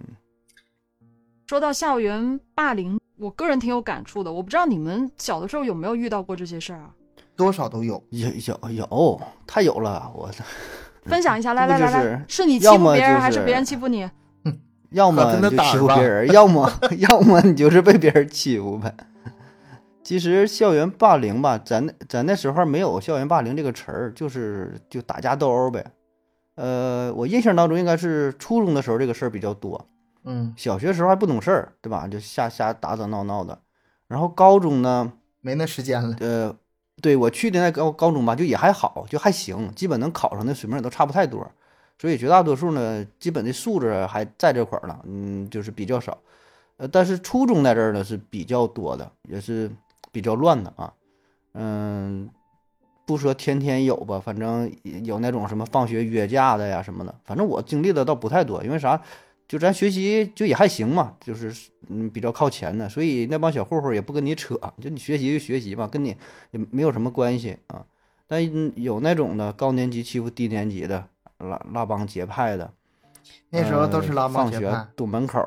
说到校园霸凌，我个人挺有感触的。我不知道你们小的时候有没有遇到过这些事儿啊？多少都有，有有有，太有了。我 分享一下，来来来来，是你欺负别人还是别人欺负你？要么就欺负别人，要么 要么你就是被别人欺负呗。其实校园霸凌吧，咱咱那时候没有校园霸凌这个词儿，就是就打架斗殴呗。呃，我印象当中应该是初中的时候这个事儿比较多。嗯，小学时候还不懂事儿，对吧？就瞎瞎打打闹闹的。然后高中呢，没那时间了。呃，对我去的那高高中吧，就也还好，就还行，基本能考上的水平也都差不太多。所以绝大多数呢，基本的素质还在这块儿呢，嗯，就是比较少，呃，但是初中在这儿呢是比较多的，也是比较乱的啊，嗯，不说天天有吧，反正有那种什么放学约架的呀什么的，反正我经历的倒不太多，因为啥，就咱学习就也还行嘛，就是嗯比较靠前的，所以那帮小混混也不跟你扯，就你学习就学习吧，跟你也没有什么关系啊，但有那种的高年级欺负低年级的。拉拉帮结派的，那时候都是拉帮结派，堵门口，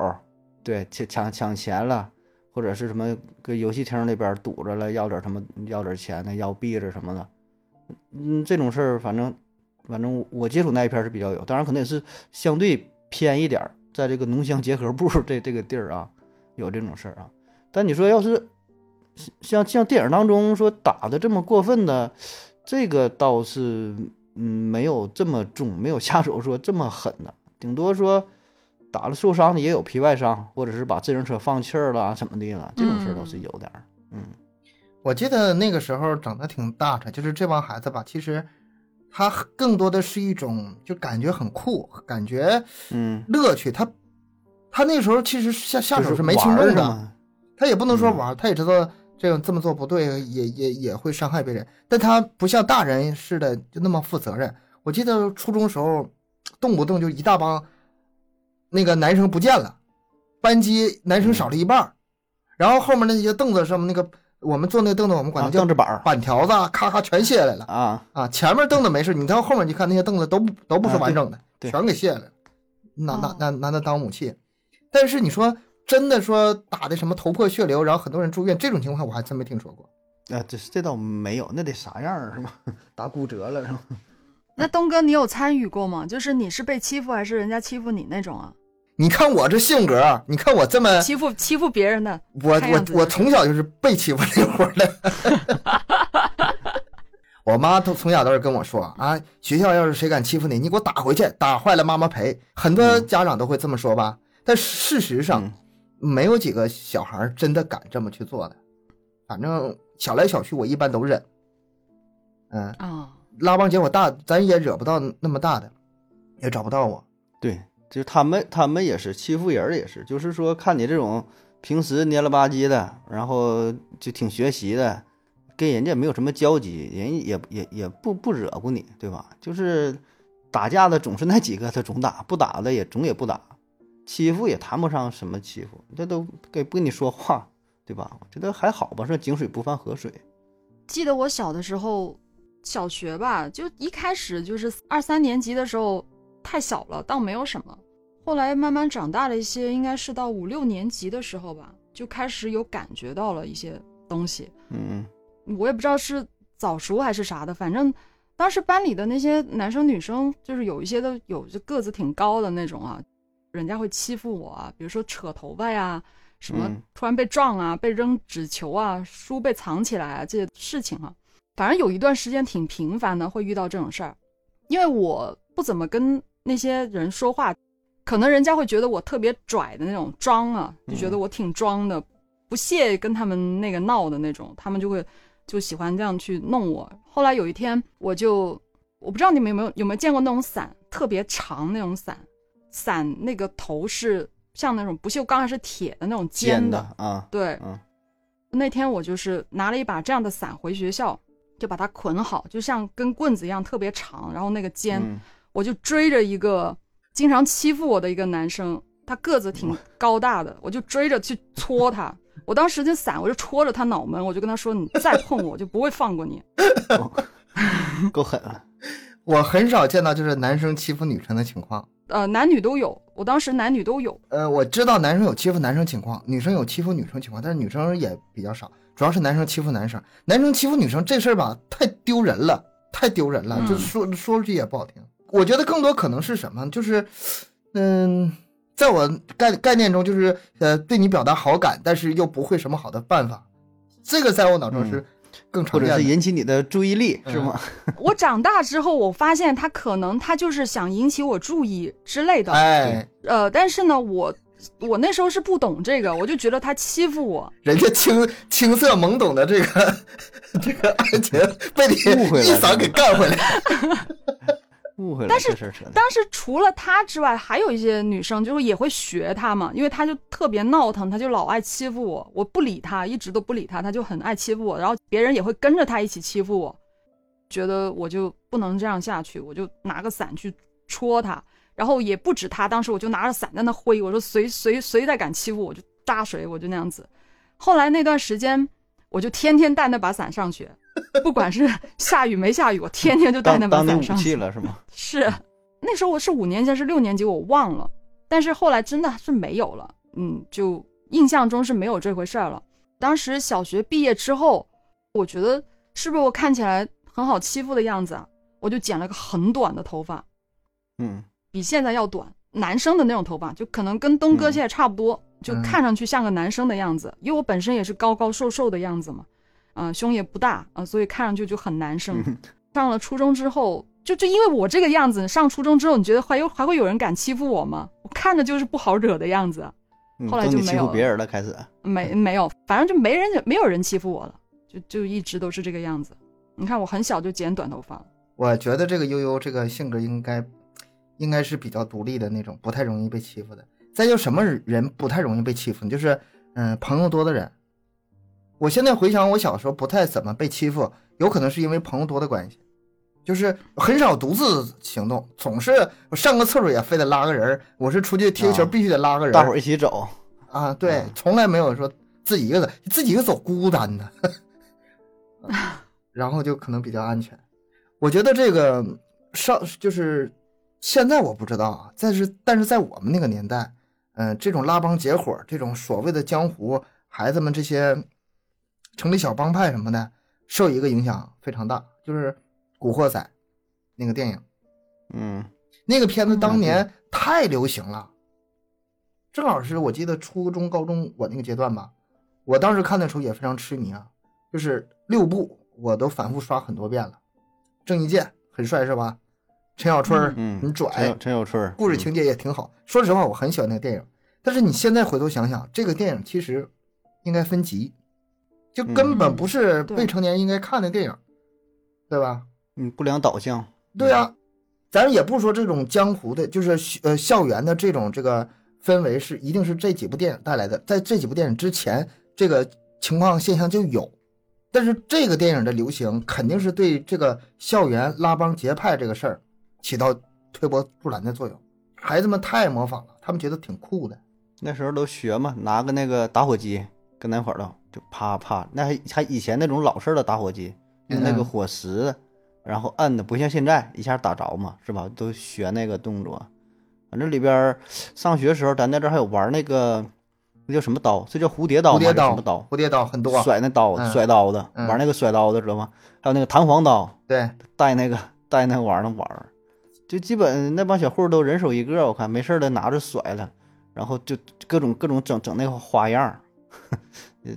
对，抢抢抢钱了，或者是什么搁游戏厅那边堵着了，要点什么，要点钱的，要币子什么的，嗯，这种事儿，反正反正我接触那一片是比较有，当然可能也是相对偏一点，在这个农乡结合部 这这个地儿啊，有这种事儿啊。但你说要是像像电影当中说打的这么过分的，这个倒是。嗯，没有这么重，没有下手说这么狠的，顶多说打了受伤的也有皮外伤，或者是把自行车放气儿了怎么的了，这种事儿倒是有点儿。嗯，我记得那个时候整的挺大的，就是这帮孩子吧，其实它更多的是一种就感觉很酷，感觉嗯，乐趣。他他那时候其实下下手是没轻重的，他也不能说嗯。玩儿，他也知道这样这么做不对，也也也会伤害别人，但他不像大人似的就那么负责任。我记得初中时候，动不动就一大帮那个男生不见了，班级男生少了一半儿，然后后面那些凳子上面那个我们坐那个凳子，我们管啊它叫凳子板儿板条子啊，咔咔全卸下来了啊，啊。前面凳子没事，你到后面你看那些凳子都不都不是完整的，对全给卸下来了，拿拿哦拿拿它当武器。但是你说真的说打的什么头破血流，然后很多人住院这种情况，我还真没听说过。啊，这这倒没有，那得啥样儿是吧？打骨折了是吧？那东哥，你有参与过吗？就是你是被欺负还是人家欺负你那种啊？你看我这性格，你看我这么，欺负欺负别人的，我我我从小就是被欺负那会儿的。我妈都从小都是跟我说啊，学校要是谁敢欺负你，你给我打回去，打坏了妈妈赔。很多嗯家长都会这么说吧，但事实上嗯没有几个小孩儿真的敢这么去做的。反正小来小去，我一般都忍。嗯，啊、拉帮结伙大，咱也惹不到那么大的，也找不到我。对，就他们，他们也是欺负人，也是，就是说看你这种平时蔫了吧唧的，然后就挺学习的，跟人家也没有什么交集，人也也也不不惹过你，对吧？就是打架的总是那几个，他总打，不打的也总也不打，欺负也谈不上什么欺负，这都给不跟你说话，对吧？我觉得还好吧，说井水不犯河水。记得我小的时候，小学吧，就一开始就是二三年级的时候太小了，倒没有什么。后来慢慢长大了一些，应该是到五六年级的时候吧，就开始有感觉到了一些东西。嗯我也不知道是早熟还是啥的，反正当时班里的那些男生女生，就是有一些都有就个子挺高的那种啊，人家会欺负我啊，比如说扯头发呀，什么嗯突然被撞啊，被扔纸球啊，书被藏起来啊这些事情啊，反正有一段时间挺频繁的会遇到这种事儿，因为我不怎么跟那些人说话，可能人家会觉得我特别拽的那种装啊，就觉得我挺装的，不屑跟他们那个闹的那种，他们就会就喜欢这样去弄我。后来有一天，我就我不知道你们有没有有没有见过那种伞，特别长那种伞，伞那个头是像那种不锈钢还是铁的那种尖尖的，的啊，对，嗯那天我就是拿了一把这样的伞回学校，就把它捆好，就像跟棍子一样特别长，然后那个尖，嗯我就追着一个经常欺负我的一个男生，他个子挺高大的，我就追着去戳他。我当时就伞我就戳着他脑门，我就跟他说：“你再碰我，我就不会放过你。够狠啊。我很少见到就是男生欺负女生的情况。”呃，男女都有，我当时男女都有。呃，我知道男生有欺负男生情况，女生有欺负女生情况，但是女生也比较少，主要是男生欺负男生。男生欺负女生这事儿吧，太丢人了，太丢人了，嗯就说说出去也不好听。我觉得更多可能是什么，就是，嗯，在我概概念中，就是呃，对你表达好感，但是又不会什么好的办法，这个在我脑中是更常见的。是引起你的注意力，是吗？我长大之后，我发现他可能他就是想引起我注意之类的。哎，呃，但是呢，我我那时候是不懂这个，我就觉得他欺负我。人家青青涩懵懂的这个 这个爱情被你误会一嗓给干回来。误会了，但是。当时除了他之外，还有一些女生就是也会学他嘛，因为他就特别闹腾，他就老爱欺负我，我不理他，一直都不理他，他就很爱欺负我，然后别人也会跟着他一起欺负我，觉得我就不能这样下去，我就拿个伞去戳他，然后也不止他，当时我就拿着伞在那挥，我说谁谁谁再敢欺负我，我就扎谁，我就那样子。后来那段时间，我就天天带那把伞上学，不管是下雨没下雨，我天天就带那把伞上学。器了是吗？是，那时候我是五年级还是六年级，我忘了。但是后来真的是没有了，嗯，就印象中是没有这回事儿了。当时小学毕业之后，我觉得是不是我看起来很好欺负的样子啊？我就剪了个很短的头发，嗯比现在要短，男生的那种头发，就可能跟东哥嗯现在差不多，就嗯看上去像个男生的样子。因为我本身也是高高瘦瘦的样子嘛，啊、胸也不大啊、所以看上去就很男生。嗯上了初中之后，就就因为我这个样子，上初中之后，你觉得还有还会有人敢欺负我吗？我看着就是不好惹的样子，嗯，后来就没有欺负别人了，开始。没没有，反正就没人没有人欺负我了，就就一直都是这个样子。你看我很小就剪短头发了，我觉得这个悠悠这个性格应该应该是比较独立的那种，不太容易被欺负的。再就什么人不太容易被欺负呢？就是嗯，朋友多的人。我现在回想我小时候不太怎么被欺负，有可能是因为朋友多的关系，就是很少独自行动，总是我上个厕所也非得拉个人我是出去踢个球必须得拉个人，大伙儿一起走啊。对，从来没有说自己一个人，自己一个走孤单的，然后就可能比较安全。我觉得这个上就是现在我不知道啊，但是但是在我们那个年代，嗯，这种拉帮结伙，这种所谓的江湖孩子们这些成立小帮派什么的，受一个影响非常大，就是《古惑仔》那个电影，嗯，那个片子当年太流行了，正好是我记得初中高中我那个阶段吧，我当时看的时候也非常痴迷啊，就是六部我都反复刷很多遍了。郑伊健很帅是吧？陈小春嗯，很拽。陈小春故事情节也挺好。说实话，我很喜欢那个电影。但是你现在回头想想，这个电影其实应该分级，就根本不是未成年应该看的电影，对吧？嗯，不良导向。对啊，咱也不说这种江湖的，就是呃校园的这种这个氛围是一定是这几部电影带来的。在这几部电影之前，这个情况现象就有。但是这个电影的流行肯定是对这个校园拉帮结派这个事儿起到推波助澜的作用，孩子们太模仿了，他们觉得挺酷的。那时候都学嘛，拿个那个打火机跟那块儿了，就啪啪，那还还以前那种老式的打火机，用那个火石，然后摁的不像现在一下打着嘛，是吧？都学那个动作。反正里边上学时候，咱在这还有玩那个。那叫什么刀？这叫蝴蝶刀吗？什么刀？蝴蝶刀很多。甩那刀，甩刀的，玩那个甩刀的，知道吗？还有那个弹簧刀，对，带那个带那玩意儿玩，就基本那帮小混都人手一个，我看没事的拿着甩了，然后就各种各种整整那个花样，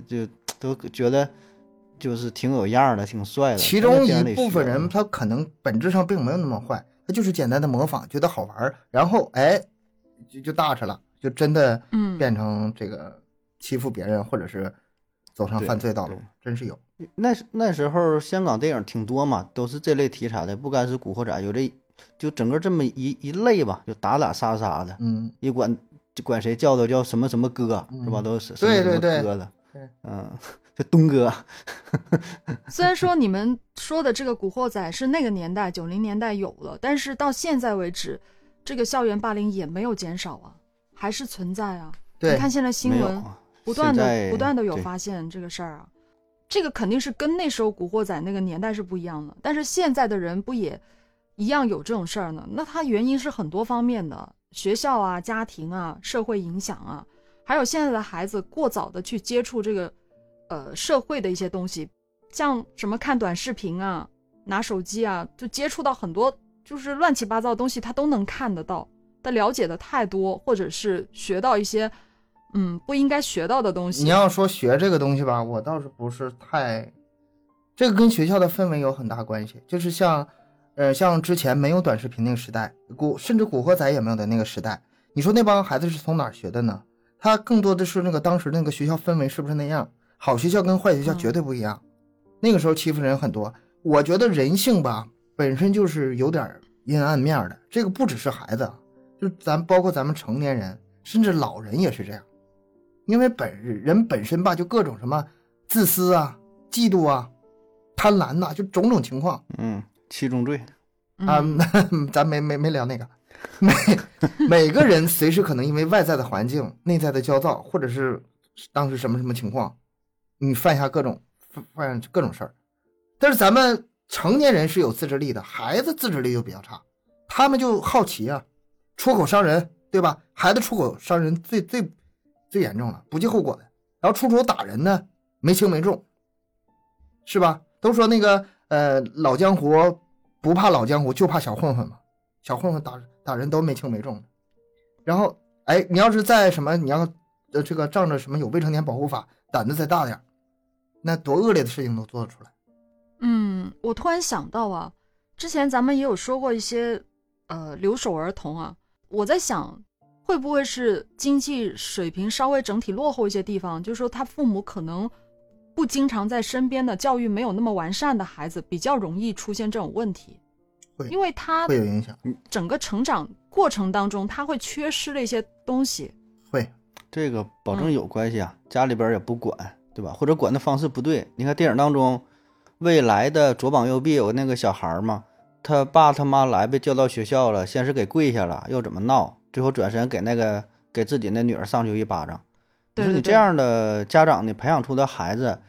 就都觉得就是挺有样的，挺帅的。其中一部分人他可能本质上并没有那么坏，他就是简单的模仿，觉得好玩，然后哎，就就大吃了。就真的变成这个欺负别人，或者是走上犯罪道路，真是有。那那时候香港电影挺多嘛，都是这类题材的，不该是古惑仔，有这就整个这么一一类吧，就打打杀杀的。嗯，一管就管谁叫都叫什么什么哥，是吧？都是对对对哥的。嗯，就东哥。虽然说你们说的这个古惑仔是那个年代九零年代有了，但是到现在为止，这个校园霸凌也没有减少啊。还是存在啊！你看现在新闻，不断的、不断的有发现这个事儿啊。这个肯定是跟那时候古惑仔那个年代是不一样的。但是现在的人不也一样有这种事儿呢？那它原因是很多方面的，学校啊、家庭啊、社会影响啊，还有现在的孩子过早的去接触这个呃社会的一些东西，像什么看短视频啊、拿手机啊，就接触到很多就是乱七八糟的东西，他都能看得到。他了解的太多，或者是学到一些，嗯，不应该学到的东西。你要说学这个东西吧，我倒是不是太，这个跟学校的氛围有很大关系。就是像，呃，像之前没有短视频那个时代，古甚至古惑仔也没有的那个时代，你说那帮孩子是从哪儿学的呢？他更多的是那个当时那个学校氛围是不是那样？好学校跟坏学校绝对不一样。那个时候欺负人很多，我觉得人性吧本身就是有点阴暗面的，这个不只是孩子。就咱包括咱们成年人，甚至老人也是这样，因为本人本身吧，就各种什么自私啊、嫉妒啊、贪婪呐，就种种情况。嗯，七宗罪啊，咱没没没聊那个。每每个人随时可能因为外在的环境、内在的焦躁，或者是当时什么什么情况，你犯下各种犯各种事儿。但是咱们成年人是有自制力的，孩子自制力就比较差，他们就好奇啊。出口伤人，对吧？孩子出口伤人最最最严重了，不计后果的。然后出手打人呢，没轻没重，是吧？都说那个呃老江湖不怕老江湖，就怕小混混嘛。小混混打打人都没轻没重的。然后哎，你要是在什么，你要呃这个仗着什么有未成年保护法，胆子再大点，那多恶劣的事情都做得出来。嗯，我突然想到啊，之前咱们也有说过一些呃留守儿童啊。我在想，会不会是经济水平稍微整体落后一些地方，就是说他父母可能不经常在身边的教育没有那么完善的孩子，比较容易出现这种问题。会因为他会有影响，整个成长过程当中，他会缺失了一些东西。会这个保证嗯有关系啊，家里边也不管，对吧？或者管的方式不对。你看电影当中，未来的左膀右臂有个那个小孩儿嘛，他爸他妈来被叫到学校了，先是给跪下了，又怎么闹，最后转身给那个给自己那女儿上去一巴掌。你对对对说你这样的家长，你培养出的孩子，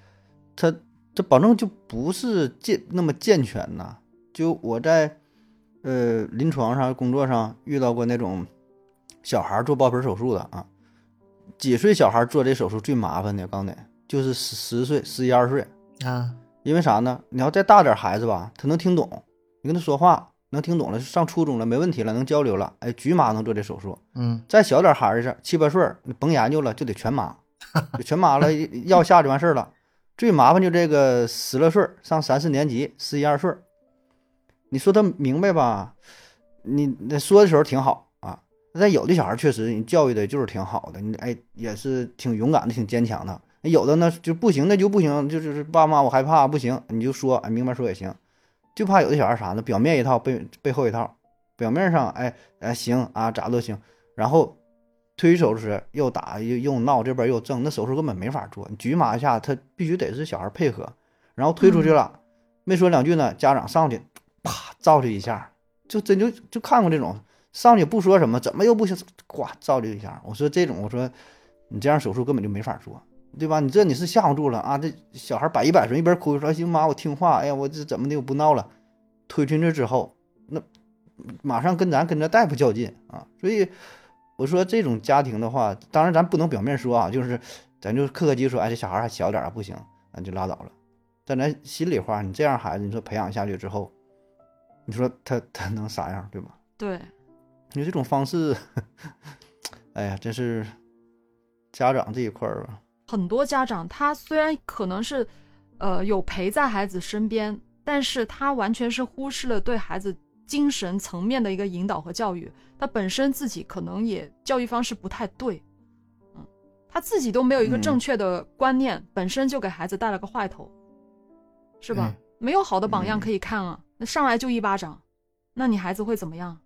他这保证就不是健那么健全呐。就我在呃临床上工作上遇到过那种小孩儿做包皮手术的啊，几岁小孩儿做这手术最麻烦的，我告诉你，就是十十岁、十一二岁，啊，因为啥呢？你要再大点儿孩子吧，他能听懂，你跟他说话能听懂了，上初中了没问题了，能交流了，哎，局麻能做这手术。嗯再小点孩子，七八岁儿，你甭研究了，就得全麻，就全麻了，药下就完事儿了。最麻烦就这个十来岁儿，上三四年级，十一二岁儿，你说他明白吧？你那说的时候挺好啊，但有的小孩确实你教育的就是挺好的，你哎也是挺勇敢的，挺坚强的。有的呢就不行，那就不行，就就是爸妈我害怕，不行，你就说，哎，明白说也行，就怕有的小孩啥呢？表面一套，背背后一套，表面上哎哎行啊，咋都行，然后推手术时又打又又闹，这边又挣，那手术根本没法做。你局麻一下，他必须得是小孩配合，然后推出去了，没说两句呢，家长上去啪照这一下，就真就就看过这种上去不说什么，怎么又不行，呱照这一下。我说这种，我说你这样手术根本就没法做，对吧？你这你是吓唬住了啊！这小孩百依百顺，一边哭说行妈，我听话，哎呀，我这怎么的我不闹了。推进去之后，那马上跟咱跟着大夫较劲啊，所以。我说这种家庭的话，当然咱不能表面说啊，就是咱就客客气说，哎，这小孩还小点儿，不行，那就拉倒了。但咱心里话，你这样孩子，你说培养下去之后，你说他他能啥样，对吧？对，你说这种方式，哎呀，真是家长这一块儿吧，很多家长他虽然可能是，呃，有陪在孩子身边，但是他完全是忽视了对孩子精神层面的一个引导和教育。他本身自己可能也教育方式不太对，嗯，他自己都没有一个嗯正确的观念，本身就给孩子带了个坏头，是吧？嗯没有好的榜样嗯可以看啊，那上来就一巴掌，那你孩子会怎么样？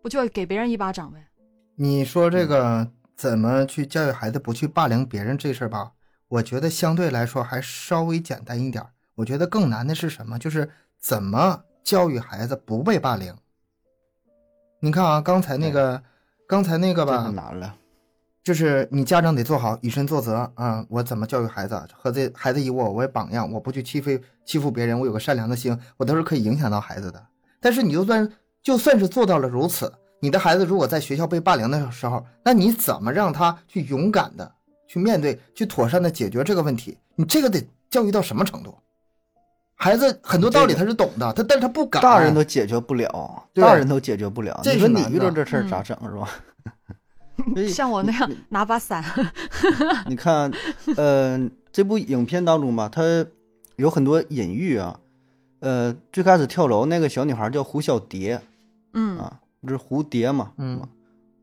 不就给别人一巴掌呗？你说这个怎么去教育孩子不去霸凌别人这事儿吧？我觉得相对来说还稍微简单一点儿。我觉得更难的是什么？就是怎么教育孩子不被霸凌。你看啊，刚才那个，刚才那个吧，就难了。就是你家长得做好以身作则啊！我怎么教育孩子？和这孩子以我为榜样，我不去欺负欺负别人，我有个善良的心，我都是可以影响到孩子的。但是你就算就算是做到了如此，你的孩子如果在学校被霸凌的时候，那你怎么让他去勇敢的去面对，去妥善的解决这个问题？你这个得教育到什么程度？孩子很多道理他是懂的，他但是他不敢。大人都解决不了，大人都解决不了。这你说你遇到这事儿嗯咋整是吧？像我那样拿把伞，你看，呃，这部影片当中吧，它有很多隐喻啊。呃，最开始跳楼那个小女孩叫胡小蝶嗯啊，不是蝴蝶嘛？嗯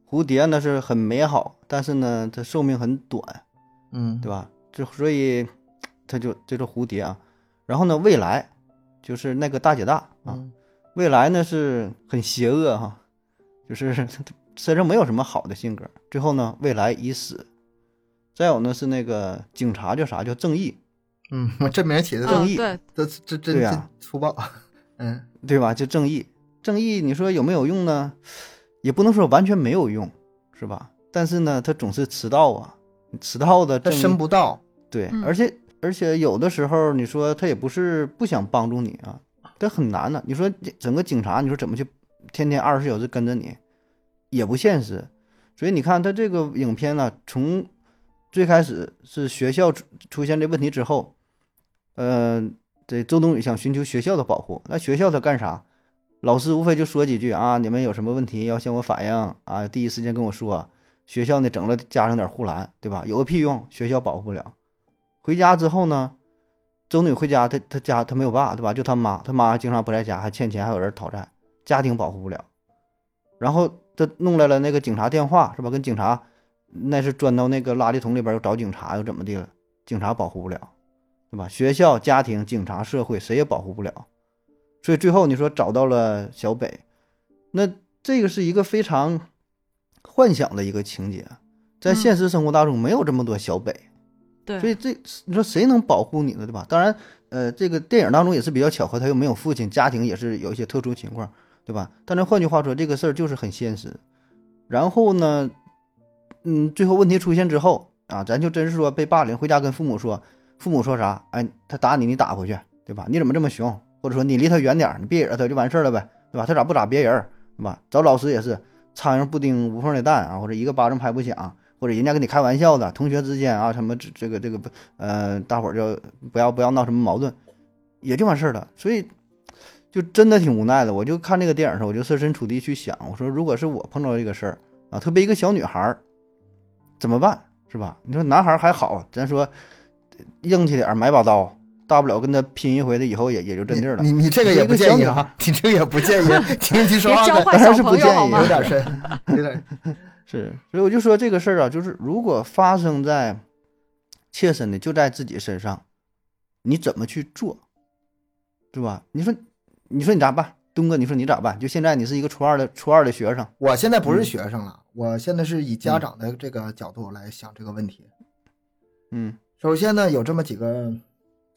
蝴蝶呢是很美好，但是呢，它寿命很短，嗯，对吧？就所以它就这是蝴蝶啊。然后呢，未来就是那个大姐大啊，嗯未来呢是很邪恶哈，就是 身上没有什么好的性格。最后呢，未来已死。再有呢是那个警察叫啥？叫正义，嗯，我这名起的正义这这这这对呀粗暴。嗯对吧？就正义，正义，你说有没有用呢？也不能说完全没有用，是吧？但是呢，他总是迟到啊，迟到的他正义伸不到。对，嗯而且而且有的时候你说他也不是不想帮助你啊，这很难的。你说整个警察，你说怎么去天天二十四小时跟着你，也不现实。所以你看他这个影片呢，从最开始是学校出出现这问题之后，呃，这周冬雨想寻求学校的保护，那学校他干啥？老师无非就说几句啊，你们有什么问题要向我反映啊，第一时间跟我说。学校呢整了加上点护栏，对吧？有个屁用，学校保护不了。回家之后呢，周女回家，她她家她没有爸，对吧？就她妈，她妈经常不在家，还欠钱，还有人讨债，家庭保护不了。然后她弄来了那个警察电话，是吧？跟警察那是钻到那个垃圾桶里边又找警察又怎么的了？警察保护不了，对吧？学校、家庭、警察、社会谁也保护不了。所以最后你说找到了小北，那这个是一个非常幻想的一个情节，在现实生活当中没有这么多小北，对，所以这你说谁能保护你呢，对吧？当然，呃，这个电影当中也是比较巧合，他又没有父亲，家庭也是有一些特殊情况，对吧？但是换句话说，这个事儿就是很现实。然后呢，嗯，最后问题出现之后啊，咱就真是说被霸凌，回家跟父母说，父母说啥？哎，他打你，你打回去，对吧？你怎么这么凶？或者说你离他远点，你别惹他就完事儿了呗，对吧？他咋不打别人，对吧？找老师也是，苍蝇不叮无缝的蛋啊，或者一个巴掌拍不响，或者人家跟你开玩笑的，同学之间啊，什么这这个这个不呃，大伙儿就不要不要闹什么矛盾，也就完事儿了。所以就真的挺无奈的。我就看这个电影时候，我就设身处地去想，我说如果是我碰到这个事儿啊，特别一个小女孩儿怎么办，是吧？你说男孩儿还好，咱说硬气点儿，买把刀。大不了跟他拼一回的，以后也也就真地儿了。你你这个也不建议啊，你这个也不建议。听听说话当然是不建议，有点深，有点 是。所以我就说这个事儿啊，就是如果发生在切身的，就在自己身上，你怎么去做，对吧？你说，你说你咋办？东哥，你说你咋办？就现在你是一个初二的初二的学生，我现在不是学生了，我现在是以家长的这个角度来想这个问题。嗯，首先呢，有这么几个。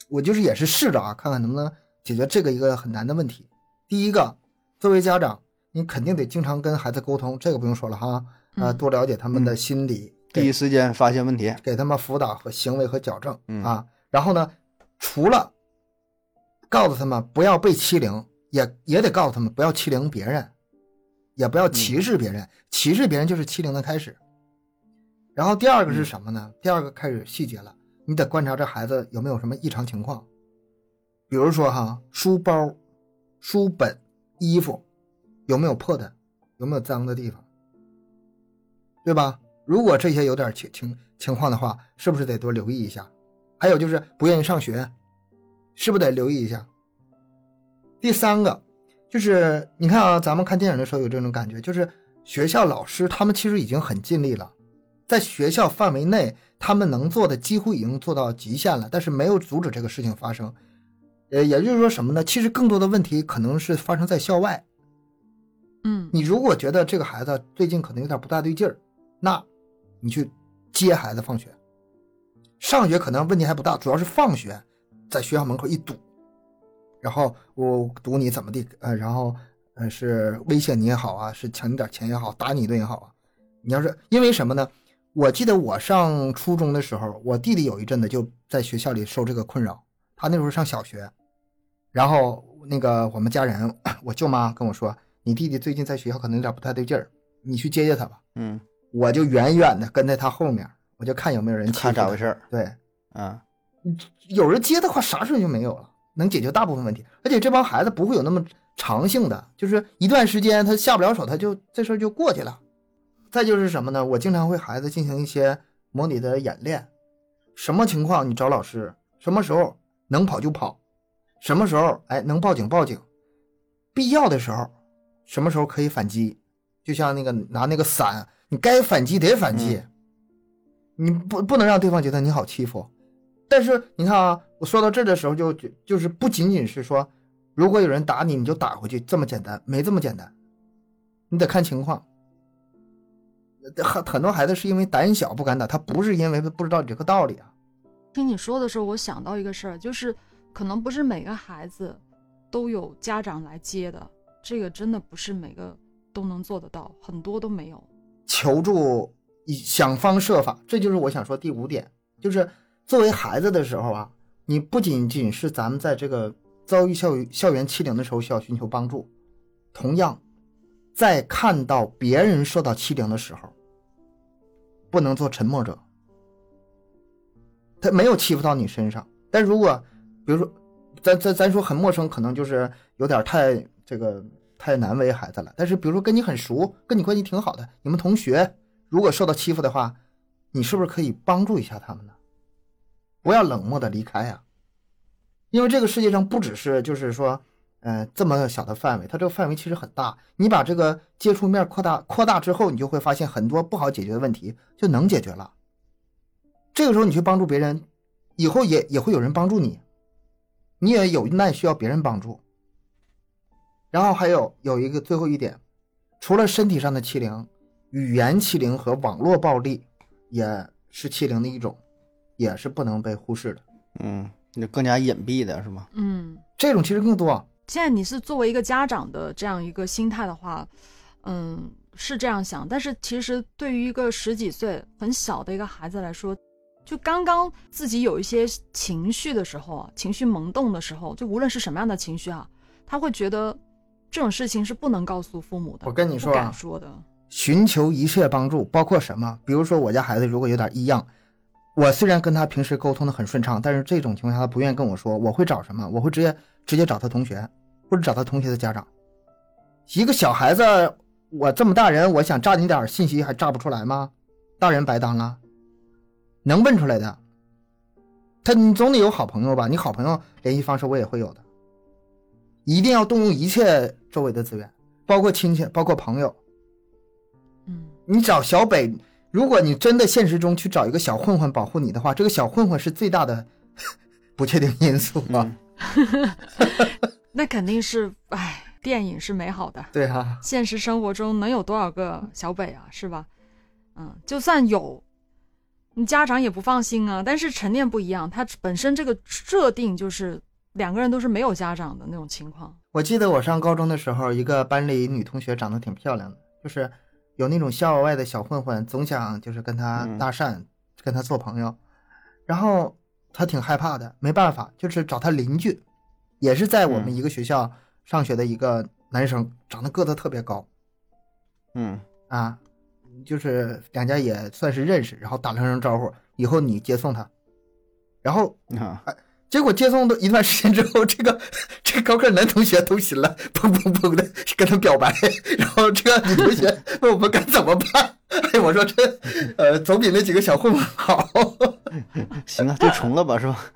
我就是也是试着啊，看看能不能解决这个一个很难的问题。第一个，作为家长，你肯定得经常跟孩子沟通，这个不用说了哈，啊，多了解他们的心理，第一时间发现问题，给他们辅导和行为和矫正啊。然后呢，除了告诉他们不要被欺凌，也也得告诉他们不要欺凌别人，也不要歧视别人，歧视别人就是欺凌的开始。然后第二个是什么呢？第二个开始细节了。你得观察这孩子有没有什么异常情况，比如说哈，书包、书本、衣服有没有破的，有没有脏的地方，对吧？如果这些有点情情情况的话，是不是得多留意一下？还有就是不愿意上学，是不是得留意一下？第三个就是你看啊，咱们看电影的时候有这种感觉，就是学校老师他们其实已经很尽力了，在学校范围内。他们能做的几乎已经做到极限了，但是没有阻止这个事情发生。呃，也就是说什么呢？其实更多的问题可能是发生在校外。嗯，你如果觉得这个孩子最近可能有点不大对劲儿，那你去接孩子放学。上学可能问题还不大，主要是放学在学校门口一堵，然后我堵你怎么地？呃，然后呃是威胁你也好啊，是抢你点钱也好，打你一顿也好啊。你要是因为什么呢？我记得我上初中的时候，我弟弟有一阵子就在学校里受这个困扰。他那时候上小学，然后那个我们家人，我舅妈跟我说：“你弟弟最近在学校可能有点不太对劲儿，你去接接他吧。”嗯，我就远远的跟在他后面，我就看有没有人看咋回事儿。对，啊，有人接的话，啥事就没有了，能解决大部分问题。而且这帮孩子不会有那么长性的，就是一段时间他下不了手，他就这事儿就过去了。再就是什么呢？我经常会孩子进行一些模拟的演练，什么情况你找老师，什么时候能跑就跑，什么时候哎能报警报警，必要的时候，什么时候可以反击，就像那个拿那个伞，你该反击得反击，你不不能让对方觉得你好欺负。但是你看啊，我说到这的时候就就就是不仅仅是说，如果有人打你，你就打回去这么简单，没这么简单，你得看情况。很很多孩子是因为胆小不敢打，他不是因为不知道这个道理啊。听你说的时候，我想到一个事儿，就是可能不是每个孩子都有家长来接的，这个真的不是每个都能做得到，很多都没有。求助，想方设法，这就是我想说第五点，就是作为孩子的时候啊，你不仅仅是咱们在这个遭遇校校园欺凌的时候需要寻求帮助，同样，在看到别人受到欺凌的时候。不能做沉默者，他没有欺负到你身上。但如果，比如说，咱咱咱说很陌生，可能就是有点太这个太难为孩子了。但是，比如说跟你很熟，跟你关系挺好的，你们同学，如果受到欺负的话，你是不是可以帮助一下他们呢？不要冷漠的离开呀，因为这个世界上不只是就是说。嗯，这么小的范围，它这个范围其实很大。你把这个接触面扩大扩大之后，你就会发现很多不好解决的问题就能解决了。这个时候你去帮助别人，以后也也会有人帮助你，你也有难需要别人帮助。然后还有有一个最后一点，除了身体上的欺凌，语言欺凌和网络暴力也是欺凌的一种，也是不能被忽视的。嗯，那更加隐蔽的是吗？嗯，这种其实更多。现在你是作为一个家长的这样一个心态的话，嗯，是这样想。但是其实对于一个十几岁很小的一个孩子来说，就刚刚自己有一些情绪的时候，情绪萌动的时候，就无论是什么样的情绪啊，他会觉得这种事情是不能告诉父母的。我跟你说啊，说的，寻求一切帮助，包括什么？比如说我家孩子如果有点异样，我虽然跟他平时沟通的很顺畅，但是这种情况下他不愿意跟我说，我会找什么？我会直接直接找他同学，或者找他同学的家长。一个小孩子，我这么大人，我想诈你点信息还诈不出来吗？大人白当了。能问出来的，他你总得有好朋友吧？你好朋友联系方式我也会有的，一定要动用一切周围的资源，包括亲戚，包括朋友。嗯，你找小北，如果你真的现实中去找一个小混混保护你的话，这个小混混是最大的 不确定因素啊。那肯定是，哎，电影是美好的，对啊，现实生活中能有多少个小北啊？是吧？嗯，就算有。你家长也不放心啊，但是陈念不一样，他本身这个设定就是两个人都是没有家长的那种情况。我记得我上高中的时候，一个班里女同学长得挺漂亮的，就是有那种校外的小混混，总想就是跟他搭讪，跟他做朋友，然后他挺害怕的，没办法，就是找他邻居，也是在我们一个学校上学的一个男生，长得个子特别高，嗯。啊。就是两家也算是认识，然后打了声招呼，以后你接送他，然后啊，结果接送都一段时间之后，这个这个高个男同学都行了，砰砰砰的跟他表白，然后这个 女同学问我们该怎么办？哎，我说这呃，总比那几个小混混好。行啊，就重了吧，是吧？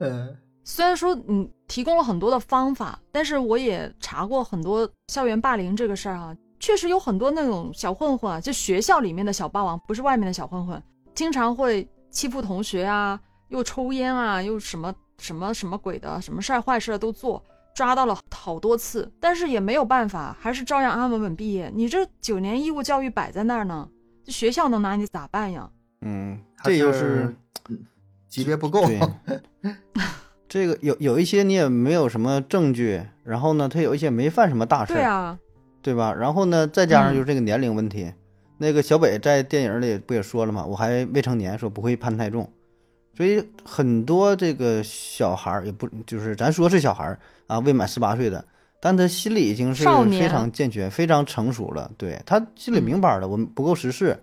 嗯。虽然说你提供了很多的方法，但是我也查过很多校园霸凌这个事儿啊，确实有很多那种小混混啊，就学校里面的小霸王，不是外面的小混混，经常会欺负同学啊，又抽烟啊，又什么什么什么鬼的，什么事儿坏事都做，抓到了好多次，但是也没有办法，还是照样安安稳稳毕业。你这九年义务教育摆在那儿呢，这学校能拿你咋办呀？嗯，这就是级别不够。这个有有一些你也没有什么证据，然后呢，他有一些没犯什么大事，对啊，对吧？然后呢，再加上就是这个年龄问题，那个小北在电影里不也说了吗？我还未成年，说不会判太重，所以很多这个小孩儿也不就是咱说是小孩儿啊，未满十八岁的，但他心里已经是非常健全、非常成熟了，对他心里明白了，我们不够十四，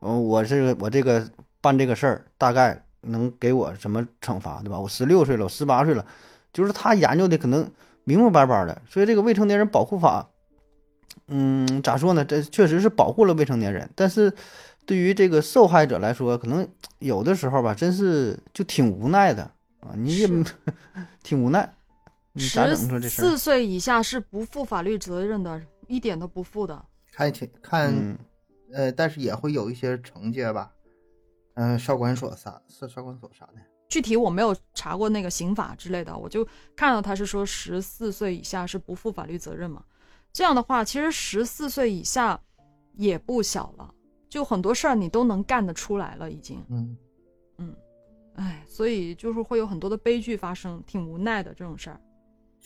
嗯，我这个我这个办这个事儿大概。能给我什么惩罚，对吧？我十六岁了，我十八岁了，就是他研究的可能明明白白的。所以这个未成年人保护法，嗯，咋说呢？这确实是保护了未成年人，但是对于这个受害者来说，可能有的时候吧，真是就挺无奈的啊！你也 挺无奈。十四岁以下是不负法律责任的，一点都不负的。看看，呃，但是也会有一些惩戒吧。嗯，少管所啥是少管所啥的？具体我没有查过那个刑法之类的，我就看到他是说十四岁以下是不负法律责任嘛。这样的话，其实十四岁以下也不小了，就很多事儿你都能干得出来了，已经。嗯嗯，哎，所以就是会有很多的悲剧发生，挺无奈的这种事儿。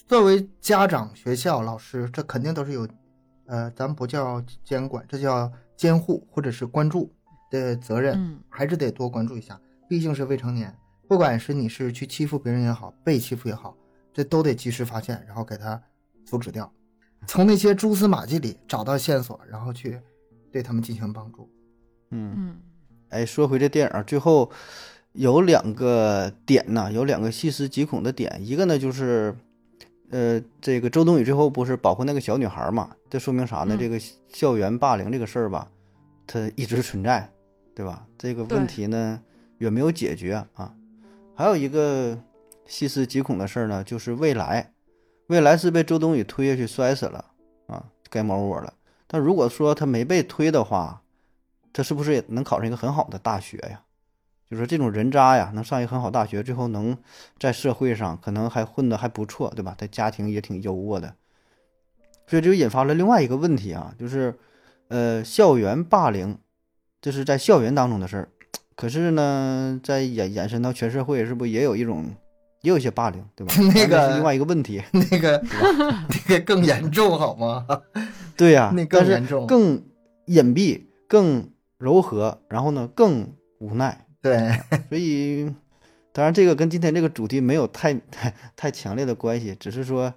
作为家长、学校、老师，这肯定都是有，呃，咱不叫监管，这叫监护或者是关注。的责任还是得多关注一下，毕竟是未成年，不管是你是去欺负别人也好，被欺负也好，这都得及时发现，然后给他阻止掉，从那些蛛丝马迹里找到线索，然后去对他们进行帮助。嗯嗯，哎，说回这电影，最后有两个点呢，有两个细思极恐的点，一个呢就是，呃，这个周冬雨最后不是保护那个小女孩嘛？这说明啥呢？这个校园霸凌这个事儿吧，它一直存在。对吧？这个问题呢也没有解决啊。还有一个细思极恐的事儿呢，就是未来，未来是被周冬雨推下去摔死了啊，该猫窝了。但如果说他没被推的话，他是不是也能考上一个很好的大学呀？就是这种人渣呀，能上一个很好大学，最后能在社会上可能还混得还不错，对吧？他家庭也挺优渥的，所以这就引发了另外一个问题啊，就是呃，校园霸凌，这是在校园当中的事儿，可是呢，在延延伸到全社会，是不是也有一种？也有一些霸凌，对吧？那个是另外一个问题，那个 那个更严重好吗？对呀，那更严重，更隐蔽，更柔和，然后呢更无奈。对，所以当然这个跟今天这个主题没有太太太强烈的关系，只是说，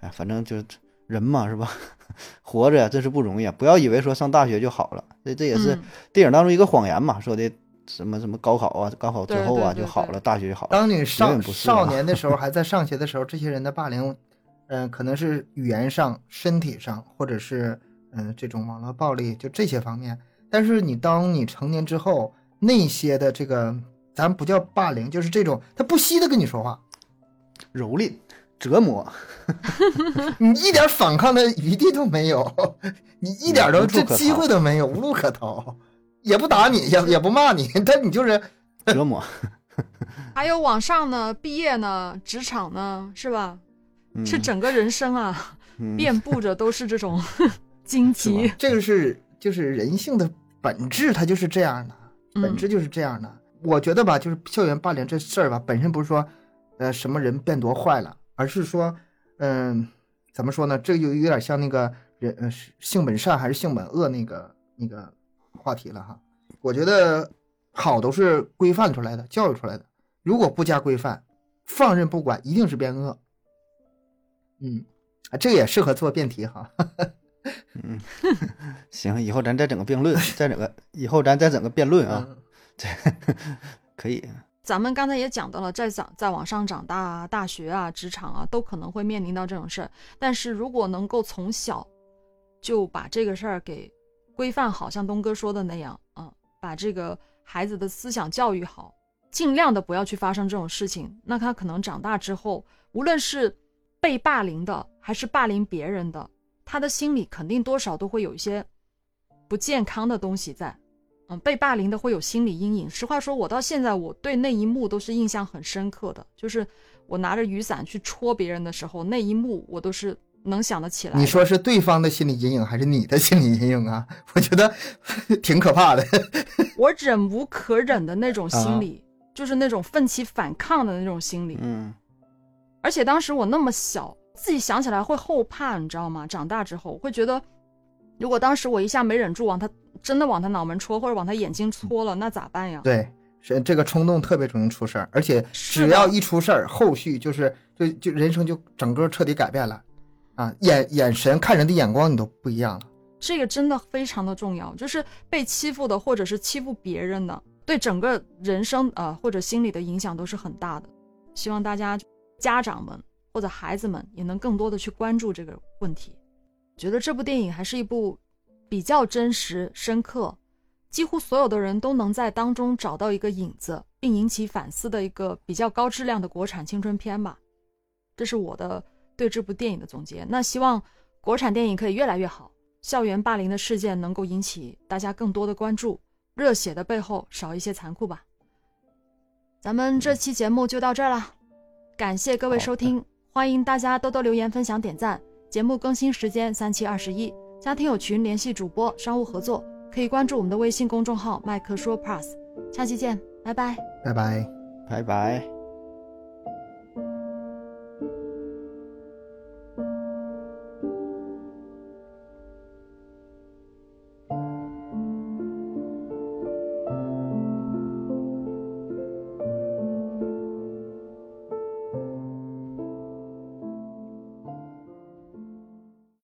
哎，反正就是人嘛，是吧？活着呀，真是不容易啊！不要以为说上大学就好了，这这也是电影当中一个谎言嘛，说的。什么什么高考啊，高考之后啊就好了，大学就好了。当你少少年的时候，还在上学的时候，这些人的霸凌，嗯，可能是语言上、身体上，或者是嗯这种网络暴力，就这些方面。但是你当你成年之后，那些的这个，咱不叫霸凌，就是这种他不惜的跟你说话，蹂躏、折磨，你一点反抗的余地都没有，你一点都这机会都没有，无路可逃。也不打你，也也不骂你，但你就是 折磨。还有往上呢，毕业呢，职场呢，是吧？是整个人生啊，遍布着都是这种荆棘。这个是就是人性的本质，它就是这样的，本质就是这样的。我觉得吧，就是校园霸凌这事儿吧，本身不是说，呃，什么人变多坏了，而是说，嗯，怎么说呢？这就有点像那个人，呃，性本善还是性本恶那个那个。话题了哈，我觉得好都是规范出来的，教育出来的。如果不加规范，放任不管，一定是变恶。嗯，啊，这也适合做辩题哈。嗯，行，以后咱再整个辩论，再整个以后咱再整个辩论啊。这 可以。咱们刚才也讲到了，在长在往上长大啊，大学啊，职场啊，都可能会面临到这种事儿。但是如果能够从小就把这个事儿给。规范好像东哥说的那样，嗯，把这个孩子的思想教育好，尽量的不要去发生这种事情。那他可能长大之后，无论是被霸凌的，还是霸凌别人的，他的心里肯定多少都会有一些不健康的东西在。嗯，被霸凌的会有心理阴影。实话说，我到现在我对那一幕都是印象很深刻的，就是我拿着雨伞去戳别人的时候，那一幕我都是。能想得起来？你说是对方的心理阴影，还是你的心理阴影啊？我觉得 挺可怕的。我忍无可忍的那种心理，就是那种奋起反抗的那种心理。嗯。而且当时我那么小，自己想起来会后怕，你知道吗？长大之后会觉得，如果当时我一下没忍住，往他真的往他脑门戳，或者往他眼睛戳了，那咋办呀？对，是这个冲动特别容易出事儿，而且只要一出事儿，后续就是就就人生就整个彻底改变了。啊，眼眼神看人的眼光你都不一样了，这个真的非常的重要。就是被欺负的或者是欺负别人的，对整个人生啊或者心理的影响都是很大的。希望大家家长们或者孩子们也能更多的去关注这个问题。觉得这部电影还是一部比较真实深刻，几乎所有的人都能在当中找到一个影子，并引起反思的一个比较高质量的国产青春片吧。这是我的。对这部电影的总结，那希望国产电影可以越来越好，校园霸凌的事件能够引起大家更多的关注，热血的背后少一些残酷吧。咱们这期节目就到这儿了，感谢各位收听，欢迎大家多多留言、分享、点赞。节目更新时间三七二十一，加听友群联系主播商务合作，可以关注我们的微信公众号麦克说 Plus。下期见，拜拜，拜拜，拜拜。